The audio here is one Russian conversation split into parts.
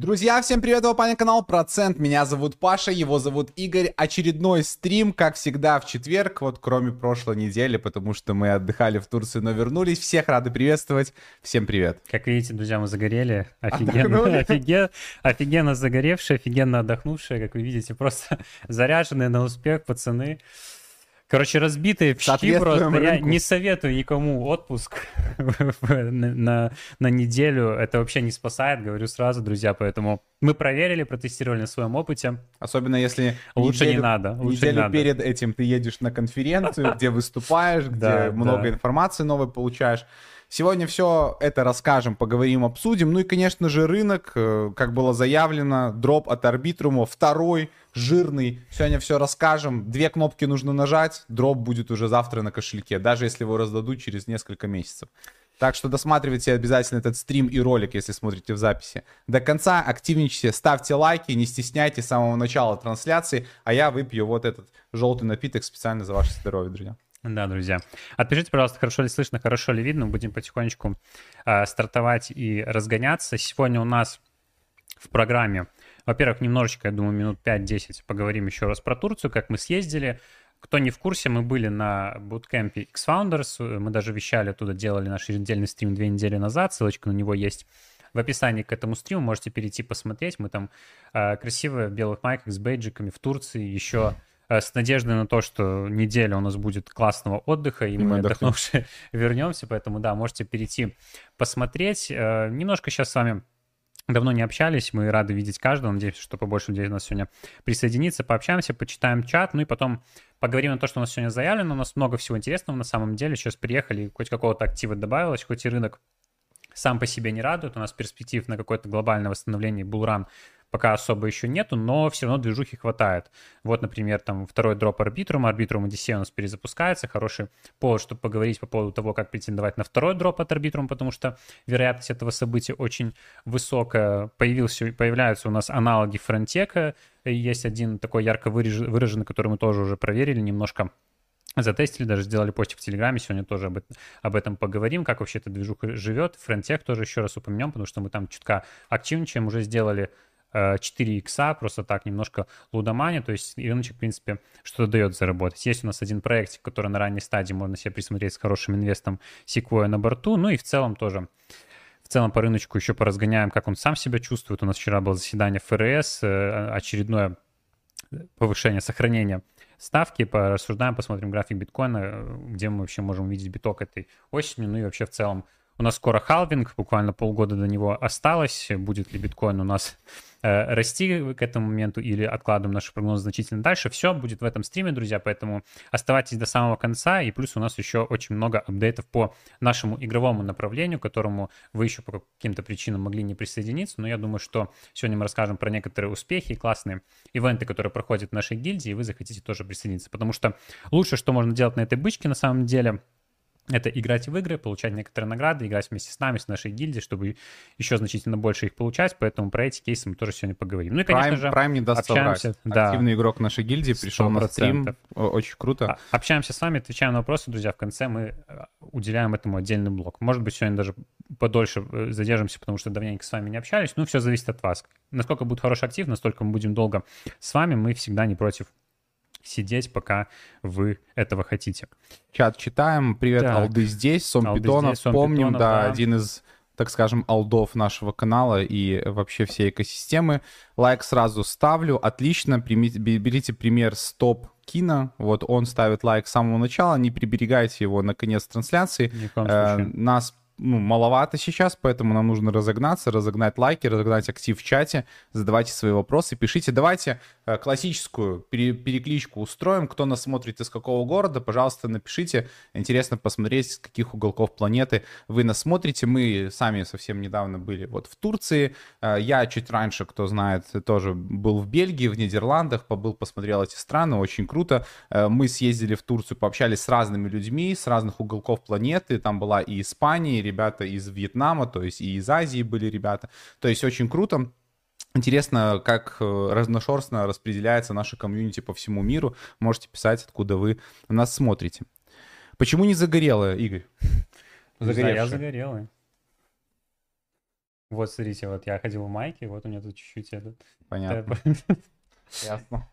Друзья, всем привет, это паня канал Процент, меня зовут Паша, его зовут Игорь, очередной стрим, как всегда, в четверг, вот кроме прошлой недели, потому что мы отдыхали в Турции, но вернулись, всех рады приветствовать, всем привет. Как видите, друзья, мы загорели, офигенно, офиген, офигенно загоревшие, офигенно отдохнувшие, как вы видите, просто заряженные на успех пацаны. Короче, разбитые в щи просто. Рынку. Я не советую никому отпуск на, на неделю. Это вообще не спасает, говорю сразу, друзья. Поэтому мы проверили, протестировали на своем опыте. Особенно если лучше неделю, не надо. Лучше неделю не надо. перед этим ты едешь на конференцию, где выступаешь, где много информации новой получаешь. Сегодня все это расскажем, поговорим, обсудим. Ну и, конечно же, рынок, э, как было заявлено, дроп от арбитрума, второй, жирный. Сегодня все расскажем. Две кнопки нужно нажать, дроп будет уже завтра на кошельке, даже если его раздадут через несколько месяцев. Так что досматривайте обязательно этот стрим и ролик, если смотрите в записи. До конца активничайте, ставьте лайки, не стесняйтесь с самого начала трансляции, а я выпью вот этот желтый напиток специально за ваше здоровье, друзья. Да, друзья. Отпишите, пожалуйста, хорошо ли слышно, хорошо ли видно. Будем потихонечку э, стартовать и разгоняться. Сегодня у нас в программе, во-первых, немножечко, я думаю, минут 5-10 поговорим еще раз про Турцию, как мы съездили. Кто не в курсе, мы были на буткемпе X-Founders, мы даже вещали оттуда, делали наш еженедельный стрим две недели назад, ссылочка на него есть в описании к этому стриму, можете перейти посмотреть. Мы там э, красиво в белых майках с бейджиками в Турции, еще с надеждой на то, что неделя у нас будет классного отдыха, и, и мы отдохнувшие вернемся. Поэтому, да, можете перейти посмотреть. Э, немножко сейчас с вами Давно не общались, мы рады видеть каждого. Надеюсь, что побольше людей у нас сегодня присоединится. Пообщаемся, почитаем чат, ну и потом поговорим о том, что у нас сегодня заявлено. У нас много всего интересного на самом деле. Сейчас приехали, хоть какого-то актива добавилось, хоть и рынок сам по себе не радует. У нас перспектив на какое-то глобальное восстановление булран пока особо еще нету, но все равно движухи хватает. Вот, например, там второй дроп Arbitrum, Arbitrum Odyssey у нас перезапускается, хороший повод, чтобы поговорить по поводу того, как претендовать на второй дроп от Arbitrum, потому что вероятность этого события очень высокая. Появился, появляются у нас аналоги Фронтека, есть один такой ярко выраженный, который мы тоже уже проверили немножко, затестили, даже сделали постик в Телеграме, сегодня тоже об, об этом поговорим, как вообще эта движуха живет. Фронтех тоже еще раз упомянем, потому что мы там чутка активничаем, уже сделали 4 икса, просто так немножко лудомани, то есть рыночек, в принципе, что-то дает заработать. Есть у нас один проект, который на ранней стадии можно себе присмотреть с хорошим инвестом Sequoia на борту, ну и в целом тоже в целом по рыночку еще поразгоняем, как он сам себя чувствует. У нас вчера было заседание ФРС, э, очередное повышение, сохранение ставки, порассуждаем, посмотрим график биткоина, где мы вообще можем увидеть биток этой осенью, ну и вообще в целом у нас скоро халвинг, буквально полгода до него осталось. Будет ли биткоин у нас э, расти к этому моменту или откладываем наши прогнозы значительно дальше. Все будет в этом стриме, друзья, поэтому оставайтесь до самого конца. И плюс у нас еще очень много апдейтов по нашему игровому направлению, к которому вы еще по каким-то причинам могли не присоединиться. Но я думаю, что сегодня мы расскажем про некоторые успехи и классные ивенты, которые проходят в нашей гильдии, и вы захотите тоже присоединиться. Потому что лучше, что можно делать на этой бычке на самом деле — это играть в игры, получать некоторые награды, играть вместе с нами, с нашей гильдией, чтобы еще значительно больше их получать, поэтому про эти кейсы мы тоже сегодня поговорим. Ну и, конечно Prime, же, Prime не даст общаемся. Да. Активный игрок нашей гильдии пришел 100%. на стрим, очень круто. А, общаемся с вами, отвечаем на вопросы, друзья, в конце мы э, уделяем этому отдельный блок. Может быть, сегодня даже подольше э, задержимся, потому что давненько с вами не общались, ну все зависит от вас. Насколько будет хороший актив, настолько мы будем долго с вами, мы всегда не против сидеть, пока вы этого хотите. Чат читаем. Привет, так. Алды здесь, Сом Алды Питонов. Здесь, Сом Помним, Питонов, да, да, один из так скажем, алдов нашего канала и вообще всей экосистемы. Лайк сразу ставлю. Отлично. Примите, берите пример Стоп Кино. Вот он ставит лайк с самого начала. Не приберегайте его на конец трансляции. Э, нас ну, маловато сейчас, поэтому нам нужно разогнаться, разогнать лайки, разогнать актив в чате, задавайте свои вопросы, пишите. Давайте э, классическую пере перекличку устроим. Кто нас смотрит из какого города, пожалуйста, напишите. Интересно посмотреть, с каких уголков планеты вы нас смотрите. Мы сами совсем недавно были вот в Турции. Э, я чуть раньше, кто знает, тоже был в Бельгии, в Нидерландах, побыл, посмотрел эти страны, очень круто. Э, мы съездили в Турцию, пообщались с разными людьми, с разных уголков планеты. Там была и Испания, и ребята из Вьетнама, то есть и из Азии были ребята. То есть очень круто. Интересно, как э, разношерстно распределяется наша комьюнити по всему миру. Можете писать, откуда вы нас смотрите. Почему не загорелая, Игорь? Загоревшая. Я загорелый. Вот, смотрите, вот я ходил в майке, вот у меня тут чуть-чуть этот... Понятно. Ясно.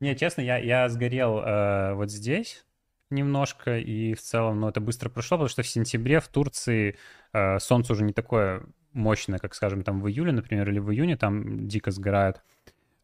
Не, честно, я, я сгорел э, вот здесь, немножко, и в целом, ну, это быстро прошло, потому что в сентябре в Турции э, солнце уже не такое мощное, как, скажем, там в июле, например, или в июне, там дико сгорают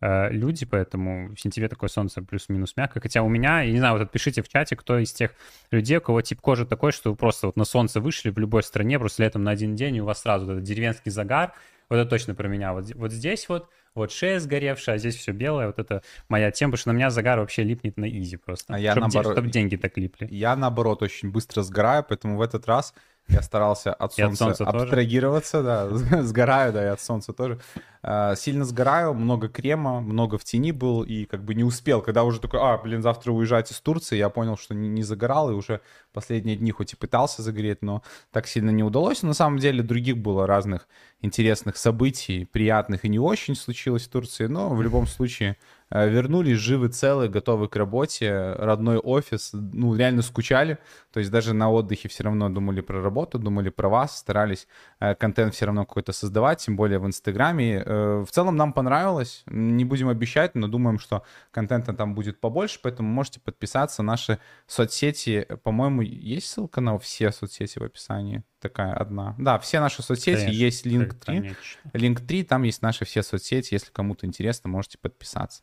э, люди, поэтому в сентябре такое солнце плюс-минус мягкое. Хотя у меня, я не знаю, вот отпишите в чате, кто из тех людей, у кого тип кожи такой, что вы просто вот на солнце вышли в любой стране, просто летом на один день, и у вас сразу вот этот деревенский загар, вот это точно про меня. Вот, вот здесь вот, вот шея сгоревшая, а здесь все белое. Вот это моя тема, потому что на меня загар вообще липнет на изи просто. А я чтобы, наоборот... Чтобы деньги так липли. Я, наоборот, очень быстро сгораю, поэтому в этот раз я старался от солнца, от солнца абстрагироваться, тоже? да, сгораю, да, и от солнца тоже. А, сильно сгораю, много крема, много в тени был, и как бы не успел. Когда уже такой, а, блин, завтра уезжать из Турции, я понял, что не, не загорал, и уже последние дни хоть и пытался загореть, но так сильно не удалось. Но на самом деле других было разных интересных событий, приятных и не очень случилось в Турции, но в любом случае вернулись живы, целы, готовы к работе, родной офис, ну, реально скучали, то есть даже на отдыхе все равно думали про работу, думали про вас, старались э, контент все равно какой-то создавать, тем более в Инстаграме. Э, в целом нам понравилось, не будем обещать, но думаем, что контента там будет побольше, поэтому можете подписаться. Наши соцсети, по-моему, есть ссылка на все соцсети в описании? Такая одна. Да, все наши соцсети, конечно, есть линк 3. Линк 3, там есть наши все соцсети, если кому-то интересно, можете подписаться.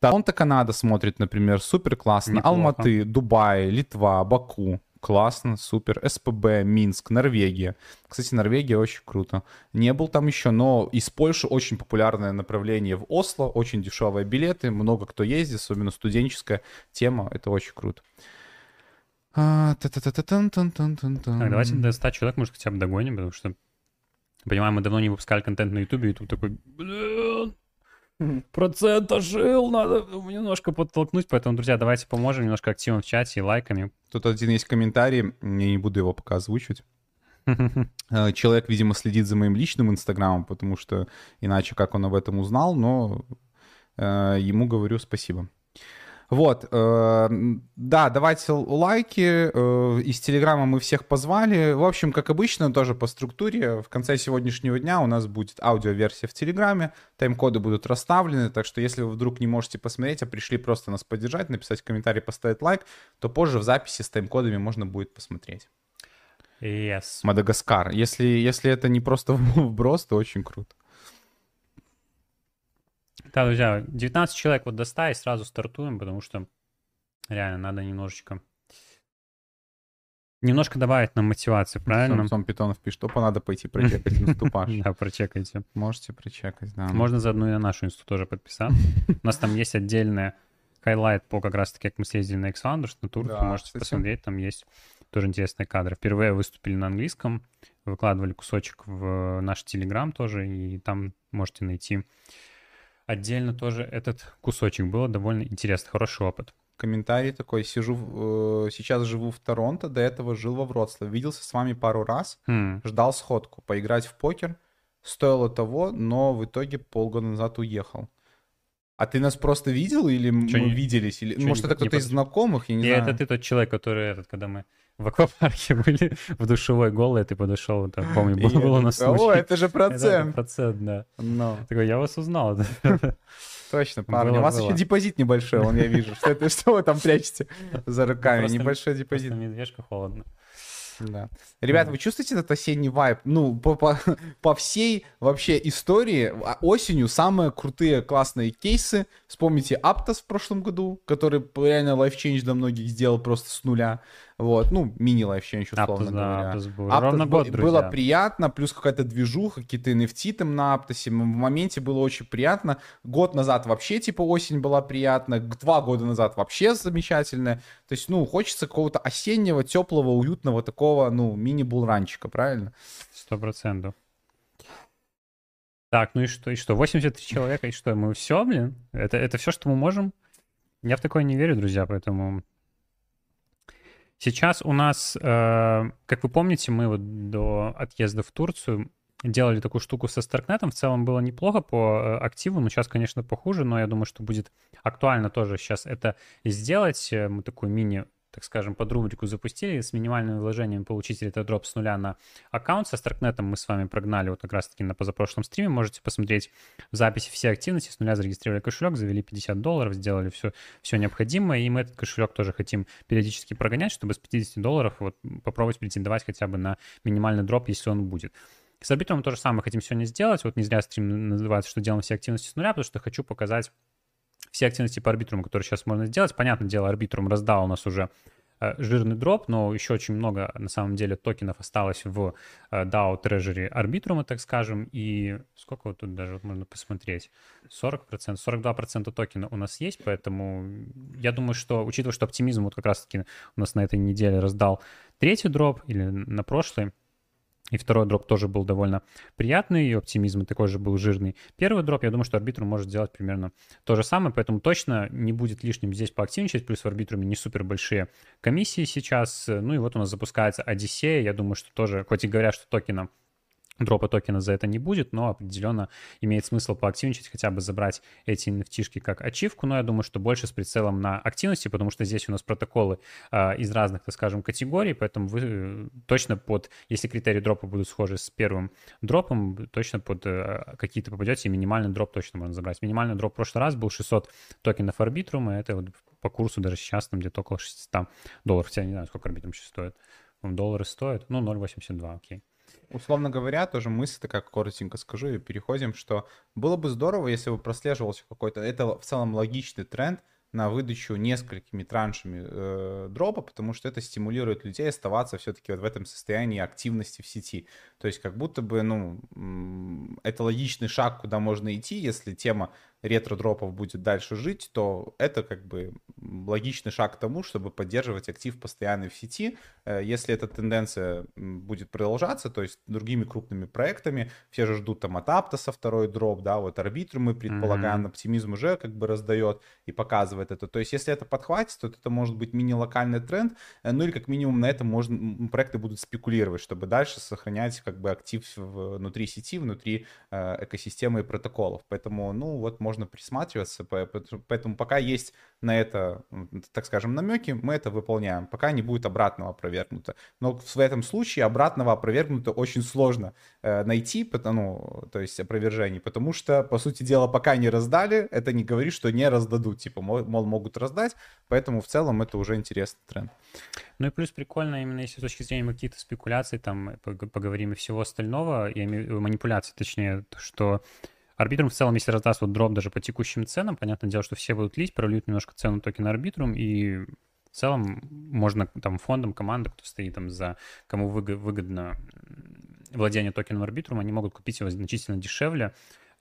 Торонто, Канада смотрит, например, супер классно. Неплохо. Алматы, Дубай, Литва, Баку. Классно, супер. СПБ, Минск, Норвегия. Кстати, Норвегия очень круто. Не был там еще, но из Польши очень популярное направление в Осло. Очень дешевые билеты, много кто ездит, особенно студенческая тема. Это очень круто. А, так, давайте до 100 человек, может, хотя бы догоним, потому что, понимаю, мы давно не выпускали контент на Ютубе, и тут такой, блин, процент ожил, надо немножко подтолкнуть, поэтому, друзья, давайте поможем немножко активом в чате и лайками. Тут один есть комментарий, я не буду его пока озвучивать. Э, человек, видимо, следит за моим личным инстаграмом, потому что иначе как он об этом узнал, но э, ему говорю спасибо. Вот, э, да, давайте лайки. Э, из Телеграма мы всех позвали. В общем, как обычно, тоже по структуре. В конце сегодняшнего дня у нас будет аудиоверсия в Телеграме. Тайм-коды будут расставлены. Так что, если вы вдруг не можете посмотреть, а пришли просто нас поддержать, написать комментарий, поставить лайк, то позже в записи с тайм-кодами можно будет посмотреть. Yes. Мадагаскар. Если, если это не просто вброс, то очень круто. Да, друзья, 19 человек вот до 100 и сразу стартуем, потому что реально надо немножечко Немножко добавить нам мотивации, правильно? Сам Питонов пишет, что надо пойти прочекать инсту нашу. Да, прочекайте. Можете прочекать, да. Можно заодно и на нашу инсту тоже подписаться. У нас там есть отдельная highlight по как раз-таки, как мы съездили на x на да, можете кстати. посмотреть, там есть тоже интересные кадры. Впервые выступили на английском, выкладывали кусочек в наш Телеграм тоже, и там можете найти отдельно тоже этот кусочек. Было довольно интересно, хороший опыт. Комментарий такой, сижу, э, сейчас живу в Торонто, до этого жил во Вроцлаве. Виделся с вами пару раз, mm. ждал сходку, поиграть в покер. Стоило того, но в итоге полгода назад уехал. А ты нас просто видел или Чё мы не... виделись? Или... Может, это кто-то из знакомых? Я не и знаю. это ты тот человек, который, этот, когда мы в аквапарке были, в душевой голый, ты подошел, так, помню, было, было на случай. О, это же процент. Это процент, да. No. Такой, я вас узнал. Точно, парни. У вас еще депозит небольшой, он я вижу. Что это, что вы там прячете за руками? Небольшой депозит. Немножко холодно. Да. Ребята, вы чувствуете этот осенний вайб? Ну, по, по, по всей вообще истории а, осенью самые крутые классные кейсы. Вспомните Aptos в прошлом году, который реально life change для многих сделал просто с нуля. Вот, ну, мини- life change, условно Aptos, говоря. Да, Aptos был. Aptos Ровно год, друзья. Было приятно, плюс какая-то движуха, какие-то NFT там на Aptos е. В моменте было очень приятно. Год назад вообще, типа, осень была приятна. Два года назад вообще замечательная. То есть, ну, хочется какого-то осеннего, теплого, уютного такого, ну, мини-булранчика, правильно? Сто процентов. Так, ну и что, и что? 83 человека, и что? Мы все, блин? Это, это все, что мы можем? Я в такое не верю, друзья, поэтому Сейчас у нас, э, как вы помните, мы вот до отъезда в Турцию делали такую штуку со Старкнетом. В целом было неплохо по э, активу, но сейчас, конечно, похуже, но я думаю, что будет актуально тоже сейчас это сделать. Э, мы такую мини так скажем, под рубрику запустили, с минимальными вложениями получить этот дроп с нуля на аккаунт. Со Старкнетом мы с вами прогнали вот как раз-таки на позапрошлом стриме. Можете посмотреть в записи все активности. С нуля зарегистрировали кошелек, завели 50 долларов, сделали все, все необходимое. И мы этот кошелек тоже хотим периодически прогонять, чтобы с 50 долларов вот попробовать претендовать хотя бы на минимальный дроп, если он будет. С арбитром то же самое хотим сегодня сделать. Вот не зря стрим называется, что делаем все активности с нуля, потому что хочу показать все активности по арбитруму, которые сейчас можно сделать. Понятное дело, арбитрум раздал у нас уже э, жирный дроп, но еще очень много, на самом деле, токенов осталось в э, DAO Treasury арбитрума, так скажем, и сколько вот тут даже можно посмотреть, 40%, 42% токена у нас есть, поэтому я думаю, что, учитывая, что оптимизм вот как раз-таки у нас на этой неделе раздал третий дроп или на прошлый, и второй дроп тоже был довольно приятный, и оптимизм такой же был жирный. Первый дроп, я думаю, что арбитрум может сделать примерно то же самое, поэтому точно не будет лишним здесь поактивничать, плюс в арбитруме не супер большие комиссии сейчас. Ну и вот у нас запускается Одиссея, я думаю, что тоже, хоть и говорят, что токеном Дропа токена за это не будет, но определенно имеет смысл поактивничать, хотя бы забрать эти nft как ачивку, но я думаю, что больше с прицелом на активности, потому что здесь у нас протоколы э, из разных, так скажем, категорий, поэтому вы э, точно под, если критерии дропа будут схожи с первым дропом, точно под э, какие-то попадете, и минимальный дроп точно можно забрать. Минимальный дроп в прошлый раз был 600 токенов арбитрума, это вот по курсу даже сейчас там где-то около 600 долларов, хотя я не знаю, сколько арбитрум сейчас стоит. Доллары стоят, ну, 0,82, окей. Условно говоря, тоже мысль такая коротенько скажу и переходим, что было бы здорово, если бы прослеживался какой-то, это в целом логичный тренд, на выдачу несколькими траншами э, дропа, потому что это стимулирует людей оставаться все-таки вот в этом состоянии активности в сети. То есть как будто бы, ну, это логичный шаг, куда можно идти, если тема ретро-дропов будет дальше жить, то это как бы логичный шаг к тому, чтобы поддерживать актив постоянный в сети. Э, если эта тенденция будет продолжаться, то есть другими крупными проектами, все же ждут там от Аптоса второй дроп, да, вот Арбитру мы предполагаем, mm-hmm. оптимизм уже как бы раздает и показывает это. То есть если это подхватит, то это может быть мини-локальный тренд, э, ну или как минимум на этом можно, проекты будут спекулировать, чтобы дальше сохранять как бы актив внутри сети, внутри э, экосистемы и протоколов. Поэтому, ну вот, можно можно присматриваться, поэтому пока есть на это, так скажем, намеки, мы это выполняем, пока не будет обратного опровергнуто. Но в этом случае обратного опровергнуто очень сложно э, найти, ну, то есть опровержение, потому что, по сути дела, пока не раздали, это не говорит, что не раздадут, типа, мол, могут раздать, поэтому в целом это уже интересный тренд. Ну и плюс прикольно именно если с точки зрения каких-то спекуляций, там поговорим и всего остального, и манипуляций, точнее, что Арбитрум в целом, если раздаст вот дроп даже по текущим ценам, понятное дело, что все будут лить, прольют немножко цену токена арбитрум, и В целом можно там фондом, команда, кто стоит там за, кому выгодно владение токеном Arbitrum, они могут купить его значительно дешевле,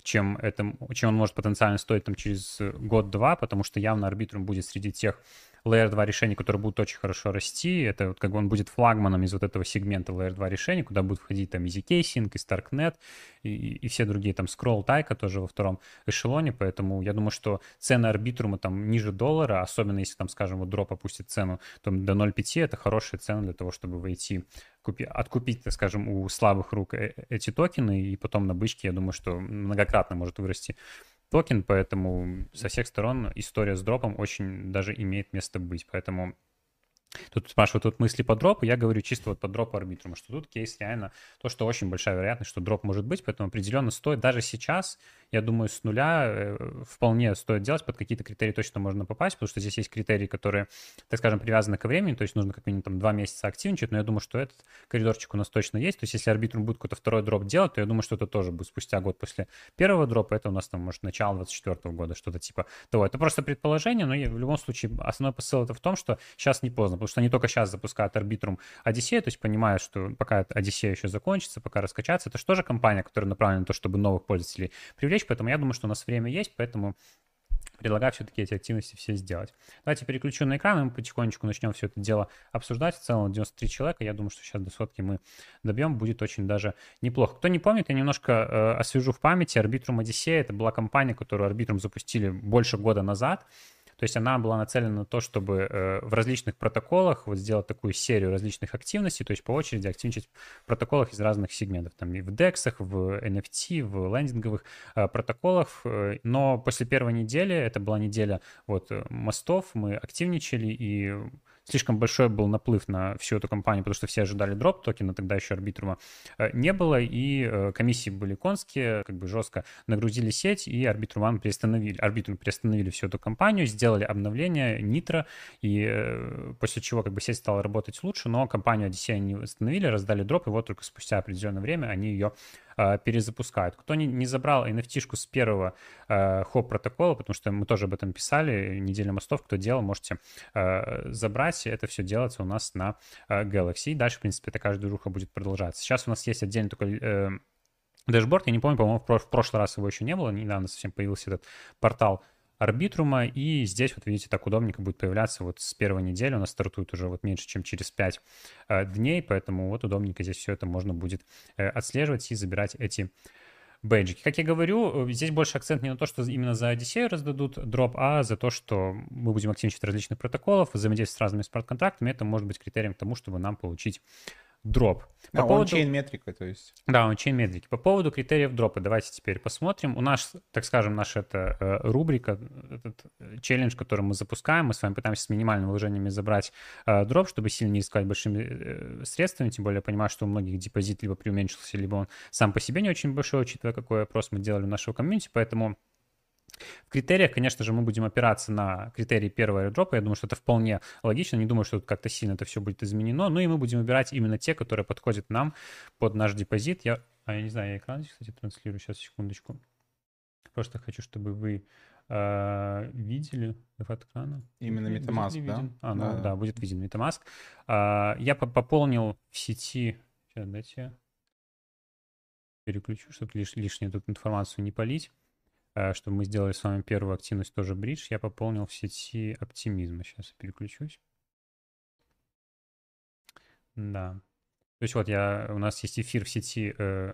чем, это, чем он может потенциально стоить там через год-два, потому что явно Arbitrum будет среди тех Layer 2 решений, которые будут очень хорошо расти. Это вот как бы он будет флагманом из вот этого сегмента Layer 2 решений, куда будут входить там Easy Casing, и StarkNet, и, и все другие, там Scroll, Taiko тоже во втором эшелоне, поэтому я думаю, что цены арбитрума там ниже доллара, особенно если там, скажем, вот дроп опустит цену там, до 0,5, это хорошая цена для того, чтобы войти купи, откупить, так скажем, у слабых рук э, эти токены, и потом на бычке, я думаю, что многократно может вырасти токен, поэтому со всех сторон история с дропом очень даже имеет место быть. Поэтому Тут спрашивают тут мысли по дропу, я говорю чисто вот по дропу арбитрума, что тут кейс реально то, что очень большая вероятность, что дроп может быть, поэтому определенно стоит. Даже сейчас я думаю, с нуля э, вполне стоит делать, под какие-то критерии точно можно попасть, потому что здесь есть критерии, которые, так скажем, привязаны ко времени, то есть нужно как минимум там два месяца активничать, но я думаю, что этот коридорчик у нас точно есть, то есть если арбитрум будет какой-то второй дроп делать, то я думаю, что это тоже будет спустя год после первого дропа, это у нас там, может, начало 24 года, что-то типа того. Это просто предположение, но в любом случае основной посыл это в том, что сейчас не поздно, потому что они только сейчас запускают арбитрум Одиссея, то есть понимают, что пока Одиссея еще закончится, пока раскачаться, это же тоже компания, которая направлена на то, чтобы новых пользователей привлечь, поэтому я думаю, что у нас время есть, поэтому предлагаю все-таки эти активности все сделать. Давайте переключу на экран, и мы потихонечку начнем все это дело обсуждать. В целом 93 человека, я думаю, что сейчас до сотки мы добьем, будет очень даже неплохо. Кто не помнит, я немножко э, освежу в памяти. Arbitrum Odyssey — это была компания, которую Arbitrum запустили больше года назад. То есть она была нацелена на то, чтобы э, в различных протоколах вот сделать такую серию различных активностей, то есть по очереди активничать в протоколах из разных сегментов, там и в DEX, в NFT, в лендинговых э, протоколах. Э, но после первой недели, это была неделя вот мостов, мы активничали и слишком большой был наплыв на всю эту компанию, потому что все ожидали дроп токена, тогда еще арбитрума э, не было, и э, комиссии были конские, как бы жестко нагрузили сеть, и арбитрум приостановили, арбитрум приостановили всю эту компанию, сделали обновление Nitro, и э, после чего как бы сеть стала работать лучше, но компанию Odyssey не восстановили, раздали дроп, и вот только спустя определенное время они ее э, перезапускают. Кто не, не забрал NFT-шку с первого э, хоп-протокола, потому что мы тоже об этом писали, неделя мостов, кто делал, можете э, забрать. Это все делается у нас на э, Galaxy. И дальше, в принципе, такая же движуха будет продолжаться. Сейчас у нас есть отдельный такой э, дэшборд. Я не помню, по-моему, в прошлый раз его еще не было. Недавно совсем появился этот портал арбитрума, и здесь, вот видите, так удобненько будет появляться вот с первой недели, у нас стартует уже вот меньше, чем через 5 э, дней, поэтому вот удобненько здесь все это можно будет э, отслеживать и забирать эти бейджики. Как я говорю, э, здесь больше акцент не на то, что именно за Одиссею раздадут дроп, а за то, что мы будем активничать различных протоколов, взаимодействовать с разными смарт-контрактами. Это может быть критерием к тому, чтобы нам получить дроп. По а, поводу... он метрика, то есть. Да, он чейн метрики. По поводу критериев дропа, давайте теперь посмотрим. У нас, так скажем, наша это э, рубрика, этот э, челлендж, который мы запускаем, мы с вами пытаемся с минимальными вложениями забрать э, дроп, чтобы сильно не рисковать большими э, средствами, тем более я понимаю, что у многих депозит либо преуменьшился, либо он сам по себе не очень большой, учитывая, какой опрос мы делали в нашего комьюнити, поэтому в критериях, конечно же, мы будем опираться на критерии первого airdrop. Я думаю, что это вполне логично. Не думаю, что тут как-то сильно это все будет изменено. Ну и мы будем выбирать именно те, которые подходят нам под наш депозит. Я, а я не знаю, я экран здесь, кстати, транслирую. Сейчас, секундочку. Просто хочу, чтобы вы э, видели от экрана. Именно MetaMask, да? А, ну да. да, будет виден MetaMask. Э, я пополнил в сети... Сейчас, дайте переключу, чтобы лиш, лишнюю тут информацию не полить. Э, чтобы мы сделали с вами первую активность тоже бридж, я пополнил в сети оптимизма. Сейчас я переключусь. Да. То есть вот я, у нас есть эфир в сети э,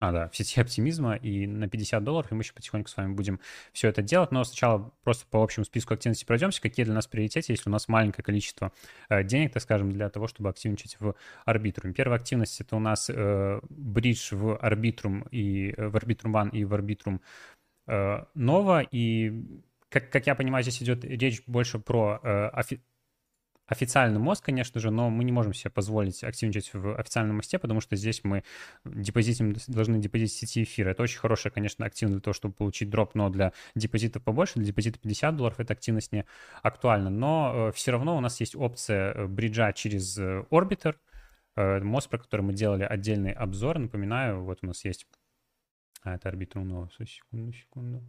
а, да, в сети оптимизма и на 50 долларов, и мы еще потихоньку с вами будем все это делать. Но сначала просто по общему списку активности пройдемся, какие для нас приоритеты, если у нас маленькое количество э, денег, так скажем, для того, чтобы активничать в арбитруме. Первая активность — это у нас э, бридж в арбитрум, и э, в арбитрум One и в арбитрум э, и как, как я понимаю, здесь идет речь больше про э, официальный мост, конечно же, но мы не можем себе позволить активничать в официальном мосте, потому что здесь мы депозитим, должны депозитить сети эфира. Это очень хорошая, конечно, активность для того, чтобы получить дроп, но для депозита побольше, для депозита 50 долларов эта активность не актуальна. Но э, все равно у нас есть опция э, бриджа через э, Orbiter, мост, про который мы делали отдельный обзор. Напоминаю, вот у нас есть... А, это Nova. Секунду, секунду.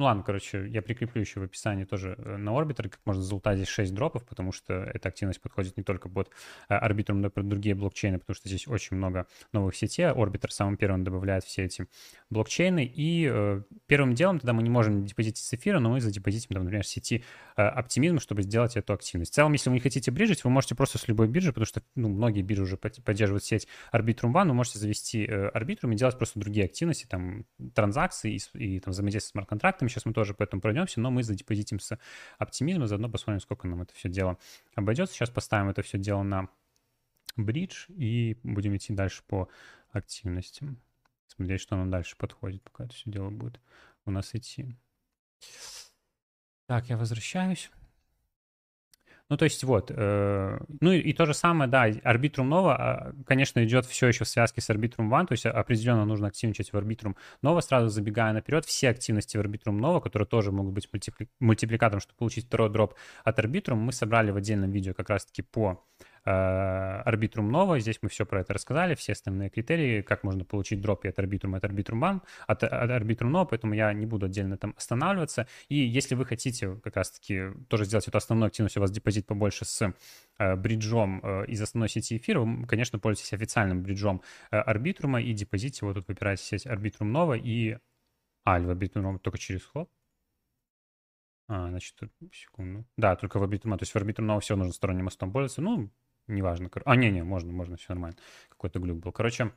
Ну ладно, короче, я прикреплю еще в описании тоже э, на Orbiter, как можно залутать здесь 6 дропов, потому что эта активность подходит не только под Arbitrum, но и под другие блокчейны, потому что здесь очень много новых сетей. Orbiter самым первым добавляет все эти блокчейны, и э, первым делом тогда мы не можем депозитить с эфира, но мы задепозитим, там, например, сети э, чтобы сделать эту активность. В целом, если вы не хотите бриджить, вы можете просто с любой биржи, потому что ну, многие биржи уже поддерживают сеть Arbitrum One, вы можете завести э, Arbitrum и делать просто другие активности, там, транзакции и, и там, взаимодействие с смарт-контрактами. Сейчас мы тоже по этому пройдемся, но мы задепозитим с оптимизма, заодно посмотрим, сколько нам это все дело обойдется. Сейчас поставим это все дело на бридж и будем идти дальше по активностям смотреть, что нам дальше подходит, пока это все дело будет у нас идти. Так, я возвращаюсь. Ну, то есть вот, э, ну и, и то же самое, да, Arbitrum Nova, а, конечно, идет все еще в связке с Arbitrum One, то есть определенно нужно активничать в Arbitrum Nova, сразу забегая наперед, все активности в Arbitrum Nova, которые тоже могут быть мультипли- мультипликатором, чтобы получить второй дроп от Arbitrum, мы собрали в отдельном видео как раз-таки по Arbitrum Nova. Здесь мы все про это рассказали, все остальные критерии, как можно получить дроп от Arbitrum, от Arbitrum One, от, от Arbitrum Nova, поэтому я не буду отдельно там останавливаться. И если вы хотите как раз-таки тоже сделать эту основную активность, у вас депозит побольше с э, бриджом э, из основной сети эфира, вы, конечно, пользуетесь официальным бриджом Arbitrum и депозите, вот тут выбираете сеть Arbitrum Nova и... А, в Arbitrum только через хоп. А, значит, секунду. Да, только в Arbitrum, то есть в Arbitrum Nova все нужно сторонним мостом пользоваться. Ну, неважно. А, не-не, можно, можно, все нормально. Какой-то глюк был. Короче,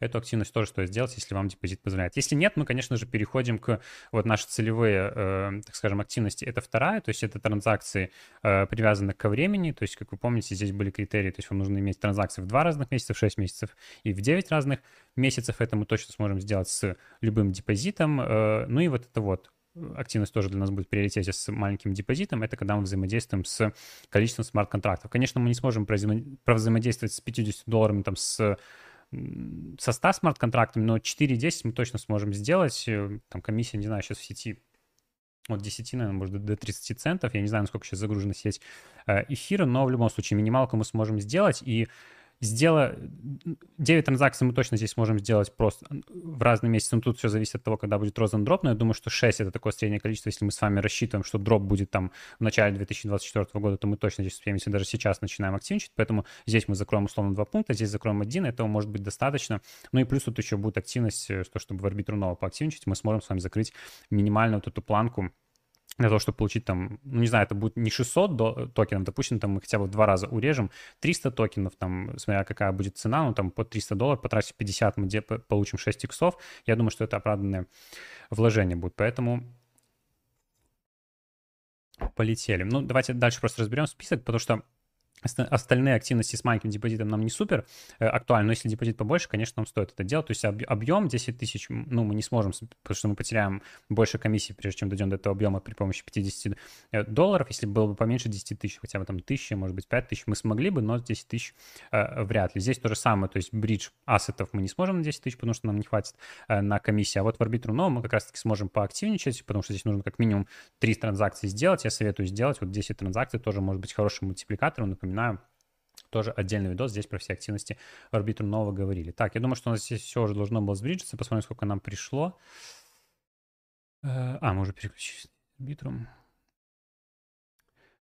эту активность тоже стоит сделать, если вам депозит позволяет. Если нет, мы, конечно же, переходим к вот наши целевые, э, так скажем, активности. Это вторая, то есть это транзакции, э, привязаны ко времени. То есть, как вы помните, здесь были критерии, то есть вам нужно иметь транзакции в два разных месяца, в 6 месяцев и в 9 разных месяцев. Это мы точно сможем сделать с любым депозитом. Э, ну и вот это вот активность тоже для нас будет в приоритете с маленьким депозитом, это когда мы взаимодействуем с количеством смарт-контрактов. Конечно, мы не сможем взаимодействовать с 50 долларами, там, с со 100 смарт-контрактами, но 4-10 мы точно сможем сделать. Э, там комиссия, не знаю, сейчас в сети от 10, наверное, может, до 30 центов. Я не знаю, насколько сейчас загружена сеть э, эфира, но в любом случае минималку мы сможем сделать. И сдела... 9 транзакций мы точно здесь можем сделать просто в разные месяцы. Но тут все зависит от того, когда будет розан дроп. Но я думаю, что 6 — это такое среднее количество. Если мы с вами рассчитываем, что дроп будет там в начале 2024 года, то мы точно здесь успеем, если даже сейчас начинаем активничать. Поэтому здесь мы закроем условно два пункта, здесь закроем один. Этого может быть достаточно. Ну и плюс тут еще будет активность, э, что чтобы в арбитру нового поактивничать, мы сможем с вами закрыть минимальную вот эту планку для того, чтобы получить там, ну, не знаю, это будет не 600 до, токенов, допустим, там мы хотя бы в два раза урежем 300 токенов, там, смотря какая будет цена, ну, там, по 300 долларов, потратив 50, мы где получим 6 иксов. Я думаю, что это оправданное вложение будет, поэтому полетели. Ну, давайте дальше просто разберем список, потому что остальные активности с маленьким депозитом нам не супер э, актуальны, но если депозит побольше, конечно, нам стоит это делать. То есть объем 10 тысяч, ну, мы не сможем, потому что мы потеряем больше комиссии, прежде чем дойдем до этого объема при помощи 50 э, долларов. Если было бы поменьше 10 тысяч, хотя бы там 1000, может быть, 5 тысяч, мы смогли бы, но 10 тысяч э, вряд ли. Здесь то же самое, то есть бридж ассетов мы не сможем на 10 тысяч, потому что нам не хватит э, на комиссии. А вот в арбитру но мы как раз-таки сможем поактивничать, потому что здесь нужно как минимум 3 транзакции сделать. Я советую сделать вот 10 транзакций, тоже может быть хорошим мультипликатором, например, напоминаю, тоже отдельный видос, здесь про все активности Arbitrum нового говорили. Так, я думаю, что у нас здесь все уже должно было сбриджиться. Посмотрим, сколько нам пришло. Э, а, мы уже переключились Arbitrum.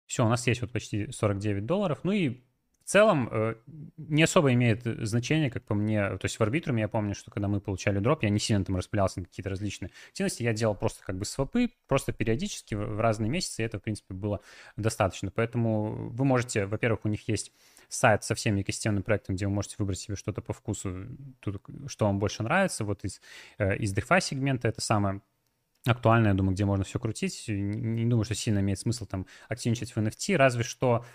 Все, у нас есть вот почти 49 долларов. Ну и целом э, не особо имеет значение, как по мне. То есть в арбитруме я помню, что когда мы получали дроп, я не сильно там распылялся на какие-то различные активности. Я делал просто как бы свопы, просто периодически в разные месяцы, и это, в принципе, было достаточно. Поэтому вы можете, во-первых, у них есть сайт со всеми экосистемными проектами, где вы можете выбрать себе что-то по вкусу, тут, что вам больше нравится. Вот из, э, из DeFi сегмента это самое актуальное, я думаю, где можно все крутить. Не, думаю, что сильно имеет смысл там активничать в NFT, разве что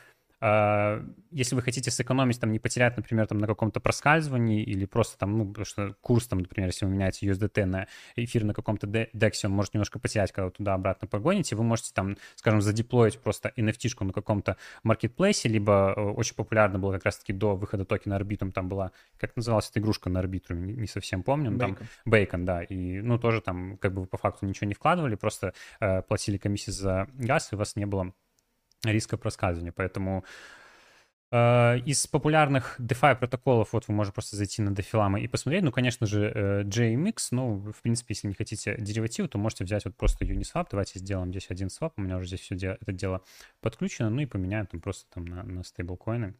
если вы хотите сэкономить, там, не потерять, например, там, на каком-то проскальзывании или просто там, ну, потому что курс, там, например, если вы меняете USDT на эфир на каком-то DEX, он может немножко потерять, когда вы туда-обратно погоните, вы можете там, скажем, задеплоить просто NFT-шку на каком-то маркетплейсе, либо э, очень популярно было как раз-таки до выхода токена Arbitrum, там была, как называлась эта игрушка на Arbitrum, не, совсем помню, но там Bacon, да, и, ну, тоже там, как бы вы по факту ничего не вкладывали, просто э, платили комиссии за газ, и у вас не было риска проскальзывания. Поэтому Э, из популярных DeFi протоколов, вот вы можете просто зайти на DeFi и посмотреть. Ну, конечно же, э, JMX, ну, в принципе, если не хотите деривативы, то можете взять вот просто Uniswap. Давайте сделаем здесь один свап. У меня уже здесь все это дело подключено. Ну и поменяем там просто там на, на стейблкоины.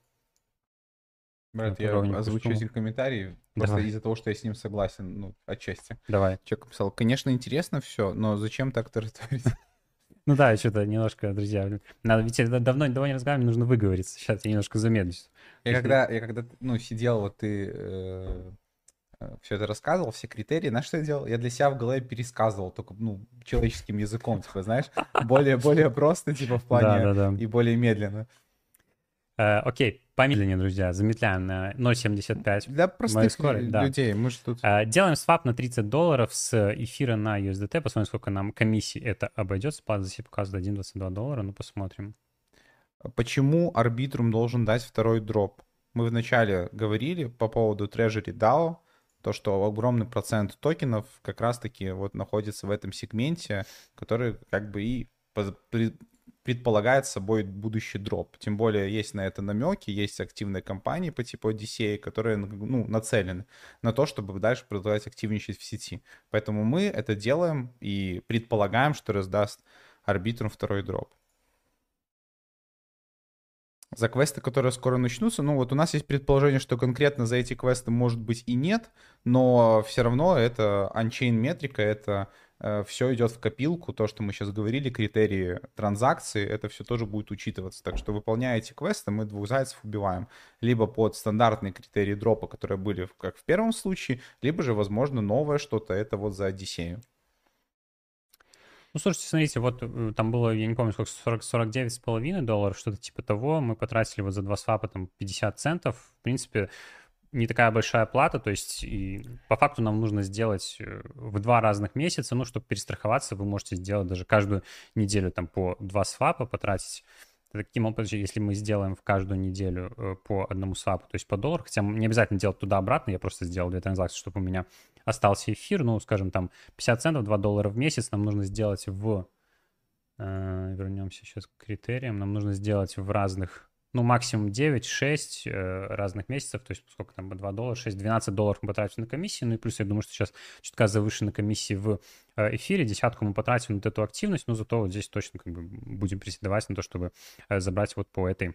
Брат, я озвучу один комментарий, просто из-за того, что я с ним согласен, ну, отчасти. Давай. Человек писал, конечно, интересно все, но зачем так тараторить? Ну да, что-то немножко, друзья, надо, ведь давно, давно не разговаривали, нужно выговориться. Сейчас я немножко замедлюсь. Я когда, я когда, ну, сидел, вот ты э, э все это рассказывал, все критерии, знаешь, что я делал? Я для себя в голове пересказывал, только, ну, человеческим языком, типа, знаешь, более, более просто, типа, в плане, да, да, да. и более медленно. Э, окей, помедленнее, друзья, замедляем на 0.75. Для простых скорость, людей, да. мы же тут... Э, делаем свап на 30 долларов с эфира на USDT, посмотрим, сколько нам комиссии это обойдется. Плата за показывает 1.22 доллара, ну посмотрим. Почему арбитрум должен дать второй дроп? Мы вначале говорили по поводу Treasury DAO, то, что огромный процент токенов как раз-таки вот находится в этом сегменте, который как бы и предполагает собой будущий дроп. Тем более есть на это намеки, есть активные компании по типу Odyssey, которые ну, нацелены на то, чтобы дальше продолжать активничать в сети. Поэтому мы это делаем и предполагаем, что раздаст арбитрум второй дроп. За квесты, которые скоро начнутся, ну вот у нас есть предположение, что конкретно за эти квесты может быть и нет, но все равно это анчейн метрика, это все идет в копилку, то, что мы сейчас говорили, критерии транзакции, это все тоже будет учитываться. Так что, выполняя эти квесты, мы двух зайцев убиваем. Либо под стандартные критерии дропа, которые были как в первом случае, либо же, возможно, новое что-то, это вот за Одиссею. Ну, слушайте, смотрите, вот э, там было, я не помню, сколько, 40, 49 с половиной долларов, что-то типа того. Мы потратили вот за два свапа там 50 центов. В принципе, не такая большая плата, то есть и по факту нам нужно сделать э, в два разных месяца, ну, чтобы перестраховаться, вы можете сделать даже каждую неделю там по два свапа, потратить Таким образом, если мы сделаем в каждую неделю э, по одному свапу, то есть по доллару, хотя не обязательно делать туда-обратно, я просто сделал две транзакции, чтобы у меня остался эфир, ну, скажем, там 50 центов, 2 доллара в месяц нам нужно сделать в... Э, вернемся сейчас к критериям. Нам нужно сделать в разных ну, максимум 9-6 э, разных месяцев, то есть сколько там, 2 доллара, 6-12 долларов мы потратим на комиссии, ну и плюс я думаю, что сейчас чутка завышены комиссии в э, эфире, десятку мы потратим на эту активность, но зато вот здесь точно как бы будем приседовать на то, чтобы э, забрать вот по этой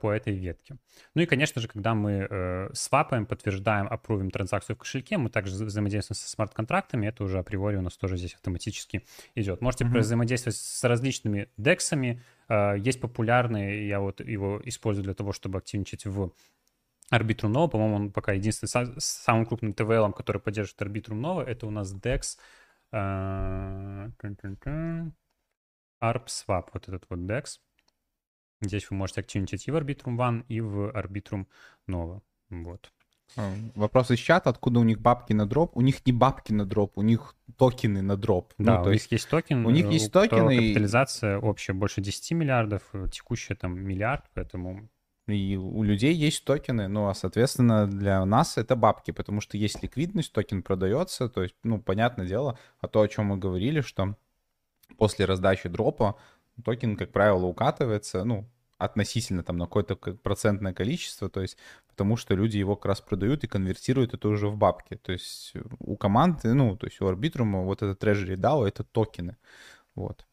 по этой ветке. Ну и, конечно же, когда мы э, свапаем, подтверждаем, опрувим транзакцию в кошельке, мы также взаимодействуем со смарт-контрактами, это уже априори у нас тоже здесь автоматически идет. Можете mm-hmm. взаимодействовать с различными дексами, э, есть популярные, я вот его использую для того, чтобы активничать в Arbitrum Nova, по-моему, он пока единственный, сам, самым крупным TVL, который поддерживает Arbitrum Nova, это у нас DEX uh, ARP вот этот вот DEX. Здесь вы можете активничать и в Arbitrum One, и в Arbitrum Nova. Вот. А, вопрос из чата, откуда у них бабки на дроп? У них не бабки на дроп, у них токены на дроп. Ну, да, ну, то у есть, них есть токен. У них есть токены. Капитализация общая больше 10 миллиардов, э, текущая там миллиард, поэтому... И у людей есть токены, ну, а, соответственно, для нас это бабки, потому что есть ликвидность, токен продается, то есть, ну, понятное дело, а то, о чем мы говорили, что после раздачи дропа токен, как правило, укатывается, ну, относительно там на какое-то процентное количество, то есть потому что люди его как раз продают и конвертируют это уже в бабки. То есть у команды, ну, то есть у Arbitrum вот это Treasury DAO — это токены. Вот.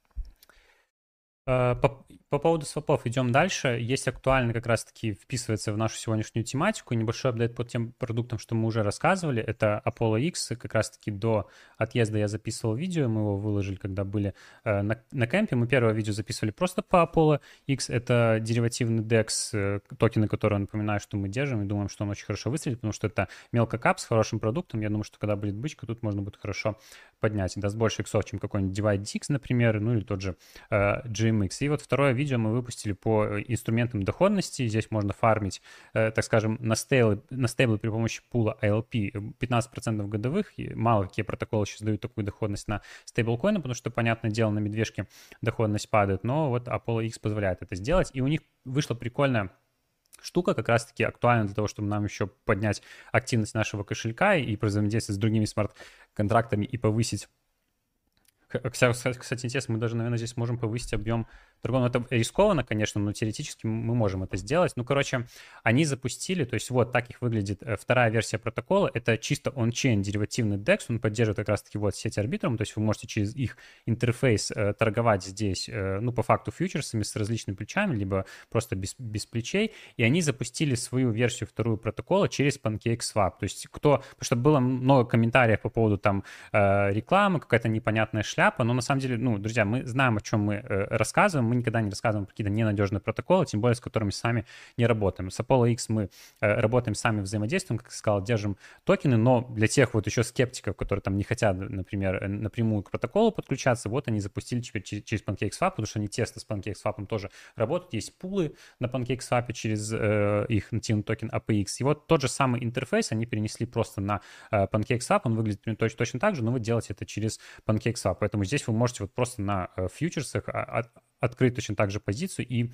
Э, по, по поводу свопов идем дальше. Есть актуально как раз-таки вписывается в нашу сегодняшнюю тематику. Небольшой апдейт по тем продуктам, что мы уже рассказывали. Это Apollo X. Как раз-таки до отъезда я записывал видео. Мы его выложили, когда были э, на, на кемпе. Мы первое видео записывали просто по Apollo X. Это деривативный DEX, э, токены, которые, напоминаю, что мы держим и думаем, что он очень хорошо выстрелит, потому что это мелко кап с хорошим продуктом. Я думаю, что когда будет бычка, тут можно будет хорошо поднять. Даст больше иксов, чем какой-нибудь Divide X, например, ну или тот же э, GMX. И вот второе видео мы выпустили по э, инструментам доходности. Здесь можно фармить, э, так скажем, на стейблы, на стейблы при помощи пула ILP 15% годовых. И мало какие протоколы сейчас дают такую доходность на стейблкоины, потому что, понятное дело, на медвежке доходность падает, но вот Apollo X позволяет это сделать. И у них вышла прикольная штука как раз-таки актуальна для того, чтобы нам еще поднять активность нашего кошелька и взаимодействовать с другими смарт-контрактами и повысить. Кстати, интересно, мы даже, наверное, здесь можем повысить объем торговлю. Это рискованно, конечно, но теоретически мы можем это сделать. Ну, короче, они запустили, то есть вот так их выглядит э, вторая версия протокола. Это чисто он-чейн деривативный DEX, он поддерживает как раз-таки вот сеть арбитром, то есть вы можете через их интерфейс э, торговать здесь, э, ну, по факту фьючерсами с различными плечами, либо просто без, без плечей. И они запустили свою версию вторую протокола через PancakeSwap. То есть кто... Потому что было много комментариев по поводу там э, рекламы, какая-то непонятная шляпа, но на самом деле, ну, друзья, мы знаем, о чем мы э, рассказываем, мы никогда не рассказываем какие-то ненадежные протоколы, тем более с которыми сами не работаем. С Apollo X мы э, работаем сами, взаимодействуем, как сказал, держим токены, но для тех вот еще скептиков, которые там не хотят, например, э, напрямую к протоколу подключаться, вот они запустили теперь через PancakeSwap, потому что они тесно с PancakeSwap тоже работают, есть пулы на PancakeSwap через э, их нативный токен APX. И вот тот же самый интерфейс они перенесли просто на э, PancakeSwap, он выглядит точно, точно так же, но вы делаете это через PancakeSwap, поэтому здесь вы можете вот просто на э, фьючерсах а, открыть точно так же позицию и